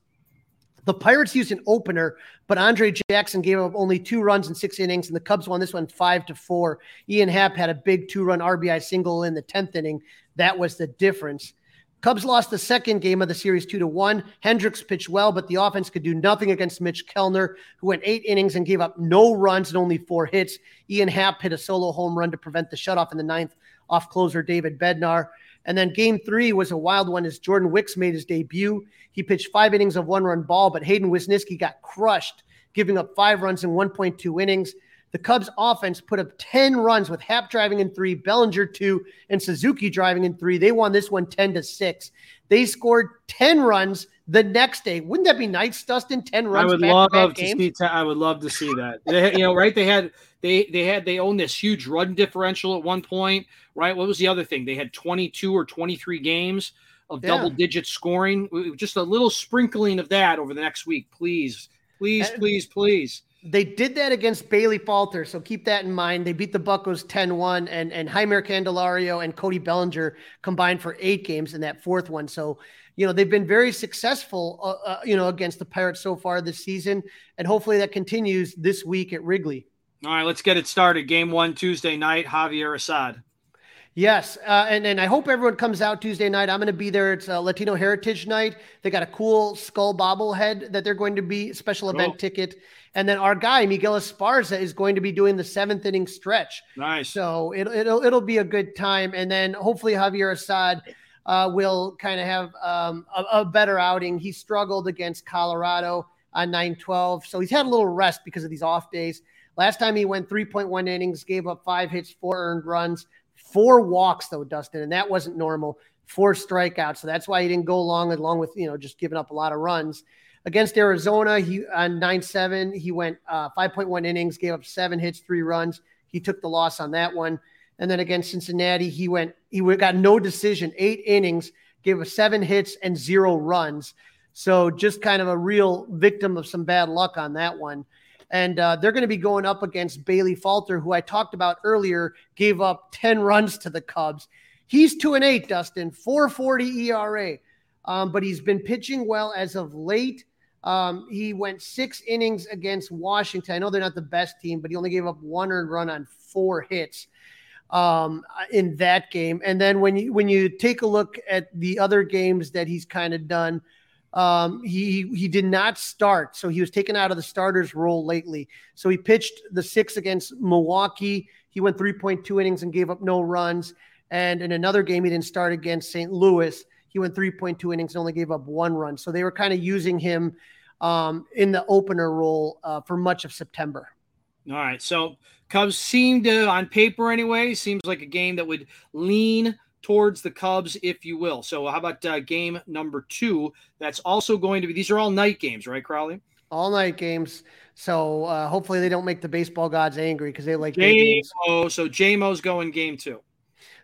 The Pirates used an opener, but Andre Jackson gave up only two runs in six innings, and the Cubs won this one five to four. Ian Happ had a big two-run RBI single in the tenth inning. That was the difference. Cubs lost the second game of the series two to one. Hendricks pitched well, but the offense could do nothing against Mitch Keller, who went eight innings and gave up no runs and only four hits. Ian Happ hit a solo home run to prevent the shutoff in the ninth off closer David Bednar. And then game three was a wild one as Jordan Wicks made his debut. He pitched five innings of one run ball, but Hayden Wesneski got crushed, giving up five runs in 1.2 innings. The Cubs offense put up 10 runs with Happ driving in three, Bellinger two, and Suzuki driving in three. They won this one 10 to 6. They scored 10 runs the next day. Wouldn't that be nice, Dustin? 10 runs. I would love to, to see I would love to see that. They, you know, right? They had they they had they owned this huge run differential at one point, right? What was the other thing? They had 22 or 23 games of yeah. double digit scoring. Just a little sprinkling of that over the next week, please. Please, uh, please, please. They did that against Bailey Falter, so keep that in mind. They beat the Buckos 10-1, and and Jeimer Candelario and Cody Bellinger combined for eight games in that fourth one. So, you know, they've been very successful, uh, uh, you know, against the Pirates so far this season, and hopefully that continues this week at Wrigley. All right, let's get it started. Game one Tuesday night, Javier Assad. Yes, uh, and and I hope everyone comes out Tuesday night. I'm going to be there. It's a Latino Heritage Night. They got a cool skull bobblehead that they're going to be special event ticket. And then our guy Miguel Esparza is going to be doing the seventh inning stretch. Nice. So it'll it'll it'll be a good time. And then hopefully Javier Assad uh, will kind of have um, a, a, better outing. He struggled against Colorado on 9-12, so he's had a little rest because of these off days. Last time he went 3.1 innings, gave up five hits, four earned runs, four walks though, Dustin, and that wasn't normal. Four strikeouts, so that's why he didn't go long, along with you know just giving up a lot of runs. Against Arizona, he on 9-7, he went uh, 5.1 innings, gave up seven hits, three runs. He took the loss on that one. And then against Cincinnati, he went he got no decision, eight innings, gave up seven hits and zero runs. So just kind of a real victim of some bad luck on that one. And uh, they're going to be going up against Bailey Falter, who I talked about earlier, gave up 10 runs to the Cubs. He's two and eight, Dustin, 440 ERA. Um, but he's been pitching well as of late. Um, he went six innings against Washington. I know they're not the best team, but he only gave up one earned run on four hits um, in that game. And then when you when you take a look at the other games that he's kind of done, um, he he did not start, so he was taken out of the starters role lately. So he pitched the six against Milwaukee. He went 3.2 innings and gave up no runs. And in another game, he didn't start against St. Louis. He went 3.2 innings and only gave up one run. So they were kind of using him um, in the opener role uh, for much of September. All right. So Cubs seem to, on paper anyway, seems like a game that would lean towards the Cubs, if you will. So, how about uh, game number two? That's also going to be, these are all night games, right, Crawly? All night games. So, uh, hopefully, they don't make the baseball gods angry because they like JMO. So, JMO's going game two.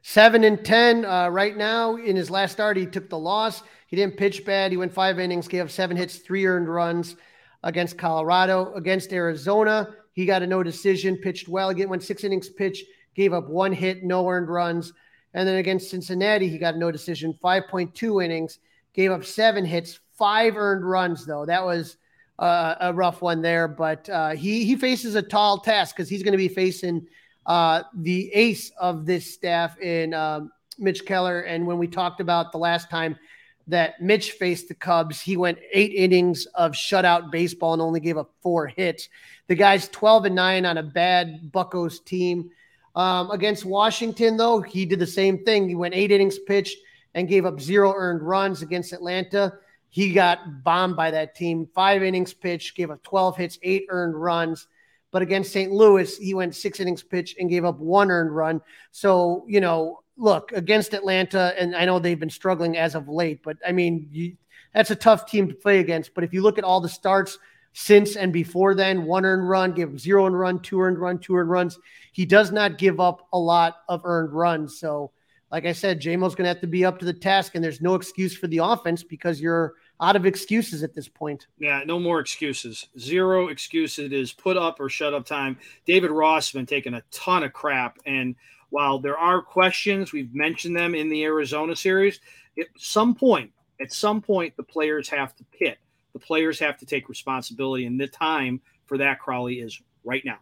Seven and 10 uh, right now. In his last start, he took the loss. He didn't pitch bad. He went five innings, gave up seven hits, three earned runs against Colorado. Against Arizona, he got a no decision, pitched well. Again, went six innings pitch, gave up one hit, no earned runs. And then against Cincinnati, he got no decision, 5.2 innings, gave up seven hits, five earned runs, though. That was uh, a rough one there. But uh, he, he faces a tall task because he's going to be facing uh, the ace of this staff in um, Mitch Keller. And when we talked about the last time that Mitch faced the Cubs, he went eight innings of shutout baseball and only gave up four hits. The guy's 12 and 9 on a bad Buckos team. Um, against Washington, though, he did the same thing. He went eight innings pitched and gave up zero earned runs against Atlanta. He got bombed by that team. Five innings pitched, gave up 12 hits, eight earned runs. But against St. Louis, he went six innings pitched and gave up one earned run. So, you know, look, against Atlanta, and I know they've been struggling as of late, but I mean, you, that's a tough team to play against. But if you look at all the starts since and before then, one earned run, give zero earned run, two earned run, two earned runs. He does not give up a lot of earned runs. So, like I said, JMO's going to have to be up to the task, and there's no excuse for the offense because you're out of excuses at this point. Yeah, no more excuses. Zero excuses. It is put up or shut up time. David Ross has been taking a ton of crap. And while there are questions, we've mentioned them in the Arizona series, at some point, at some point, the players have to pit the players have to take responsibility, and the time for that, Crawly, is right now.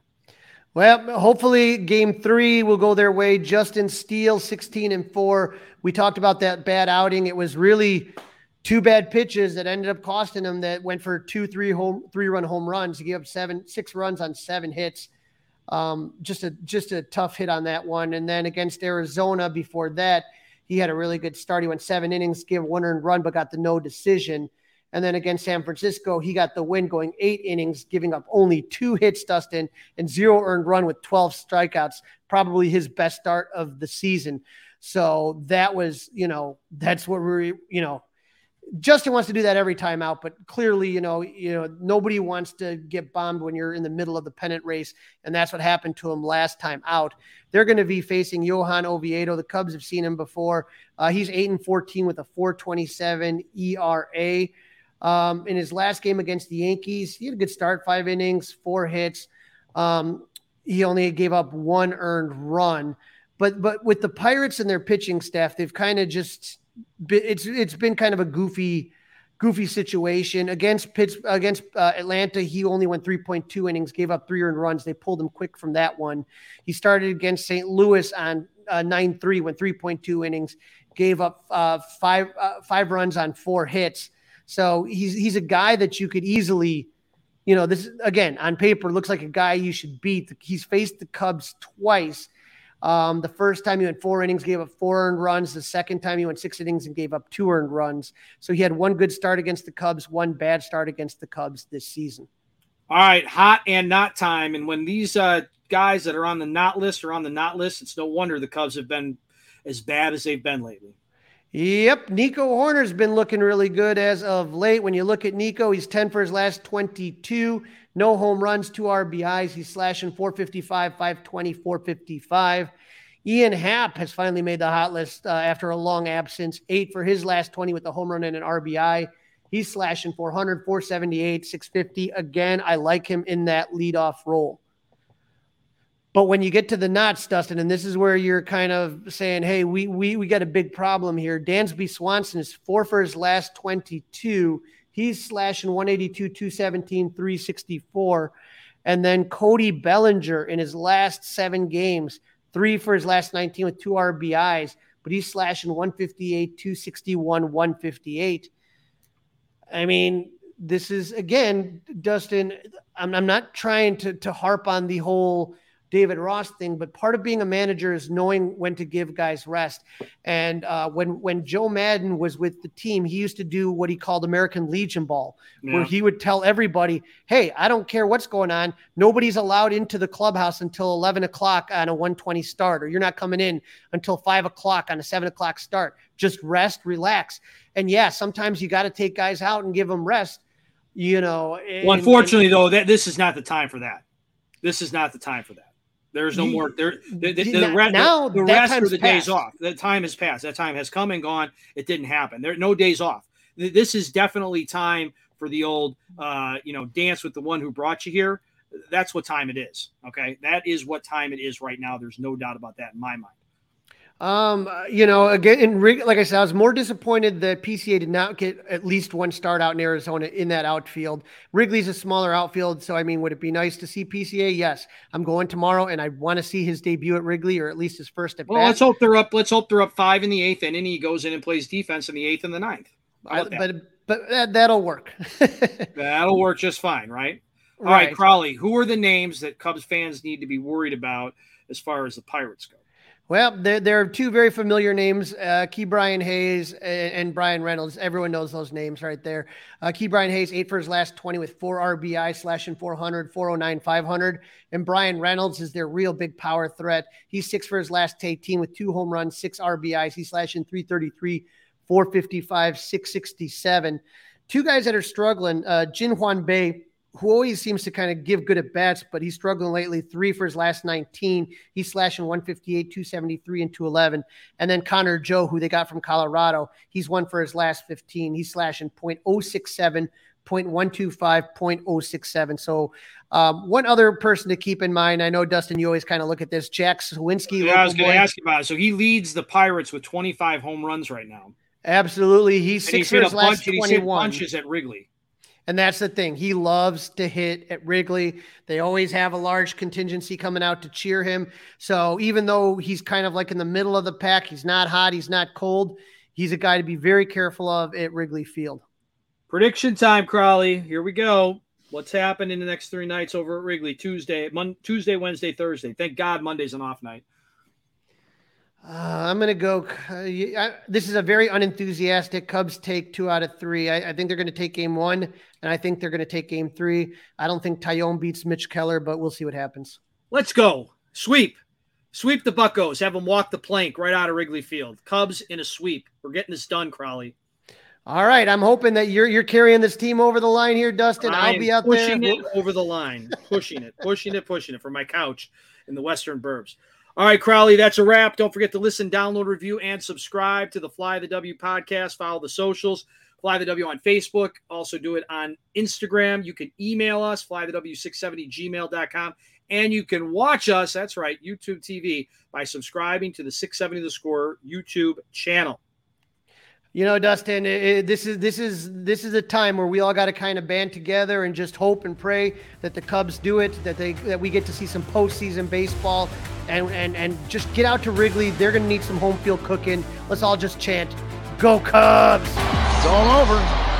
Well, hopefully, game three will go their way. Justin Steele, 16 and four. We talked about that bad outing. It was really two bad pitches that ended up costing him that went for two, three home, three run home runs. He gave up seven, six runs on seven hits. Um, just a just a tough hit on that one. And then against Arizona before that, he had a really good start. He went seven innings, gave one earned run, but got the no decision. And then against San Francisco, he got the win going eight innings, giving up only two hits, Dustin, and zero earned run with 12 strikeouts, probably his best start of the season. So that was, you know, that's what we're, you know, Justin wants to do that every time out, but clearly, you know, you know, nobody wants to get bombed when you're in the middle of the pennant race, and that's what happened to him last time out. They're going to be facing Johan Oviedo. The Cubs have seen him before. Uh, he's eight and 14 with a 4.27 ERA. Um, in his last game against the Yankees, he had a good start, five innings, four hits. Um, he only gave up one earned run. But but with the Pirates and their pitching staff, they've kind of just it's it's been kind of a goofy goofy situation against Pitts against uh, Atlanta. He only went 3.2 innings, gave up three earned runs. They pulled him quick from that one. He started against St. Louis on uh, 9-3, went 3.2 innings, gave up uh, five uh, five runs on four hits. So he's he's a guy that you could easily, you know, this again on paper looks like a guy you should beat. He's faced the Cubs twice. Um, the first time he went four innings, gave up four earned runs. The second time he went six innings and gave up two earned runs. So he had one good start against the Cubs, one bad start against the Cubs this season. All right, hot and not time. And when these uh, guys that are on the not list are on the not list, it's no wonder the Cubs have been as bad as they've been lately. Yep, Nico Hoerner's been looking really good as of late. When you look at Nico, he's 10 for his last 22. No home runs, two RBIs. He's slashing 455, 520, 455. Ian Happ has finally made the hot list uh, after a long absence. Eight for his last 20 with a home run and an RBI. He's slashing 400, 478, 650. Again, I like him in that leadoff role. But when you get to the knots, Dustin, and this is where you're kind of saying, hey, we we we got a big problem here. Dansby Swanson is four for his last 22. He's slashing 182, 217, 364. And then Cody Bellinger in his last seven games, three for his last 19 with two RBIs, but he's slashing 158, 261, 158. I mean, this is again, Dustin. I'm, I'm not trying to to harp on the whole David Ross thing, but part of being a manager is knowing when to give guys rest. And uh, when when Joe Maddon was with the team, he used to do what he called American Legion ball, yeah. where he would tell everybody, "Hey, I don't care what's going on. Nobody's allowed into the clubhouse until 11 o'clock on a 120 start, or you're not coming in until five o'clock on a seven o'clock start. Just rest, relax." And yeah, sometimes you got to take guys out and give them rest. You know. And, well, unfortunately, and, though, that this is not the time for that. This is not the time for that. There's no more there. The, the, the, now the, rest of the passed. days off. The time has passed. That time has come and gone. It didn't happen. There are no days off. This is definitely time for the old, uh, you know, dance with the one who brought you here. That's what time it is. Okay, that is what time it is right now. There's no doubt about that in my mind. Um, you know, again, in, like I said, I was more disappointed that PCA did not get at least one start out in Arizona in that outfield. Wrigley's a smaller outfield, so I mean, would it be nice to see PCA? Yes, I'm going tomorrow, and I want to see his debut at Wrigley or at least his first at well, let's hope they're up. Let's hope they're up five in the eighth inning. He goes in and plays defense in the eighth and the ninth. But but that, that'll work. that'll work just fine, right? All right. right. Who are the names that Cubs fans need to be worried about as far as the Pirates go? Well, there, there are two very familiar names, uh, Brian Hayes and, and, Bryan Reynolds. Everyone knows those names right there. Uh, Brian Hayes, eight for his last 20 with four RBI, slashing 400, 409, 500. And Bryan Reynolds is their real big power threat. He's six for his last 18 with two home runs, six RBIs. He's slashing 333, 455, 667. Two guys that are struggling, uh, Ji Hwan Bae who always seems to kind of give good at bats, but he's struggling lately. Three for his last 19. He's slashing 158, 273, and 211. And then Connor Joe, who they got from Colorado, he's one for his last 15. He's slashing 0.067, 0.125, 0.067. So, um, one other person to keep in mind, I know Dustin, you always kind of look at this. Jack Suwinski. Yeah, I was going to ask you about it. So he leads the Pirates with 25 home runs right now. Absolutely, he's and six he's for his last bunch, 21. He's hit at Wrigley. And that's the thing. He loves to hit at Wrigley. They always have a large contingency coming out to cheer him. So even though he's kind of like in the middle of the pack, he's not hot, he's not cold. He's a guy to be very careful of at Wrigley Field. Prediction time, Crawly. Here we go. What's happened in the next three nights over at Wrigley? Tuesday, Mon- Tuesday, Wednesday, Thursday. Thank God Monday's an off night. Uh, I'm going to go. Uh, I, this is a very unenthusiastic Cubs take two out of three. I, I think they're going to take game one, and I think they're going to take game three. I don't think Taillon beats Mitch Keller, but we'll see what happens. Let's go. Sweep. Sweep the Buckos. Have them walk the plank right out of Wrigley Field. Cubs in a sweep. We're getting this done, Crawly. All right. I'm hoping that you're you're carrying this team over the line here, Dustin. I will be out pushing there. Pushing it over the line. Pushing it, pushing it, pushing it from my couch in the Western Burbs. All right, Crawly, that's a wrap. Don't forget to listen, download, review, and subscribe to the Fly the W podcast. Follow the socials. Fly the W on Facebook. Also do it on Instagram. You can email us, flythew670gmail.com. And you can watch us, that's right, YouTube TV, by subscribing to the 670 The Score YouTube channel. You know, Dustin, it, this is this is this is a time where we all got to kind of band together and just hope and pray that the Cubs do it, that they that we get to see some postseason baseball, and and and just get out to Wrigley. They're to need some home field cooking. Let's all just chant, "Go Cubs!" It's all over.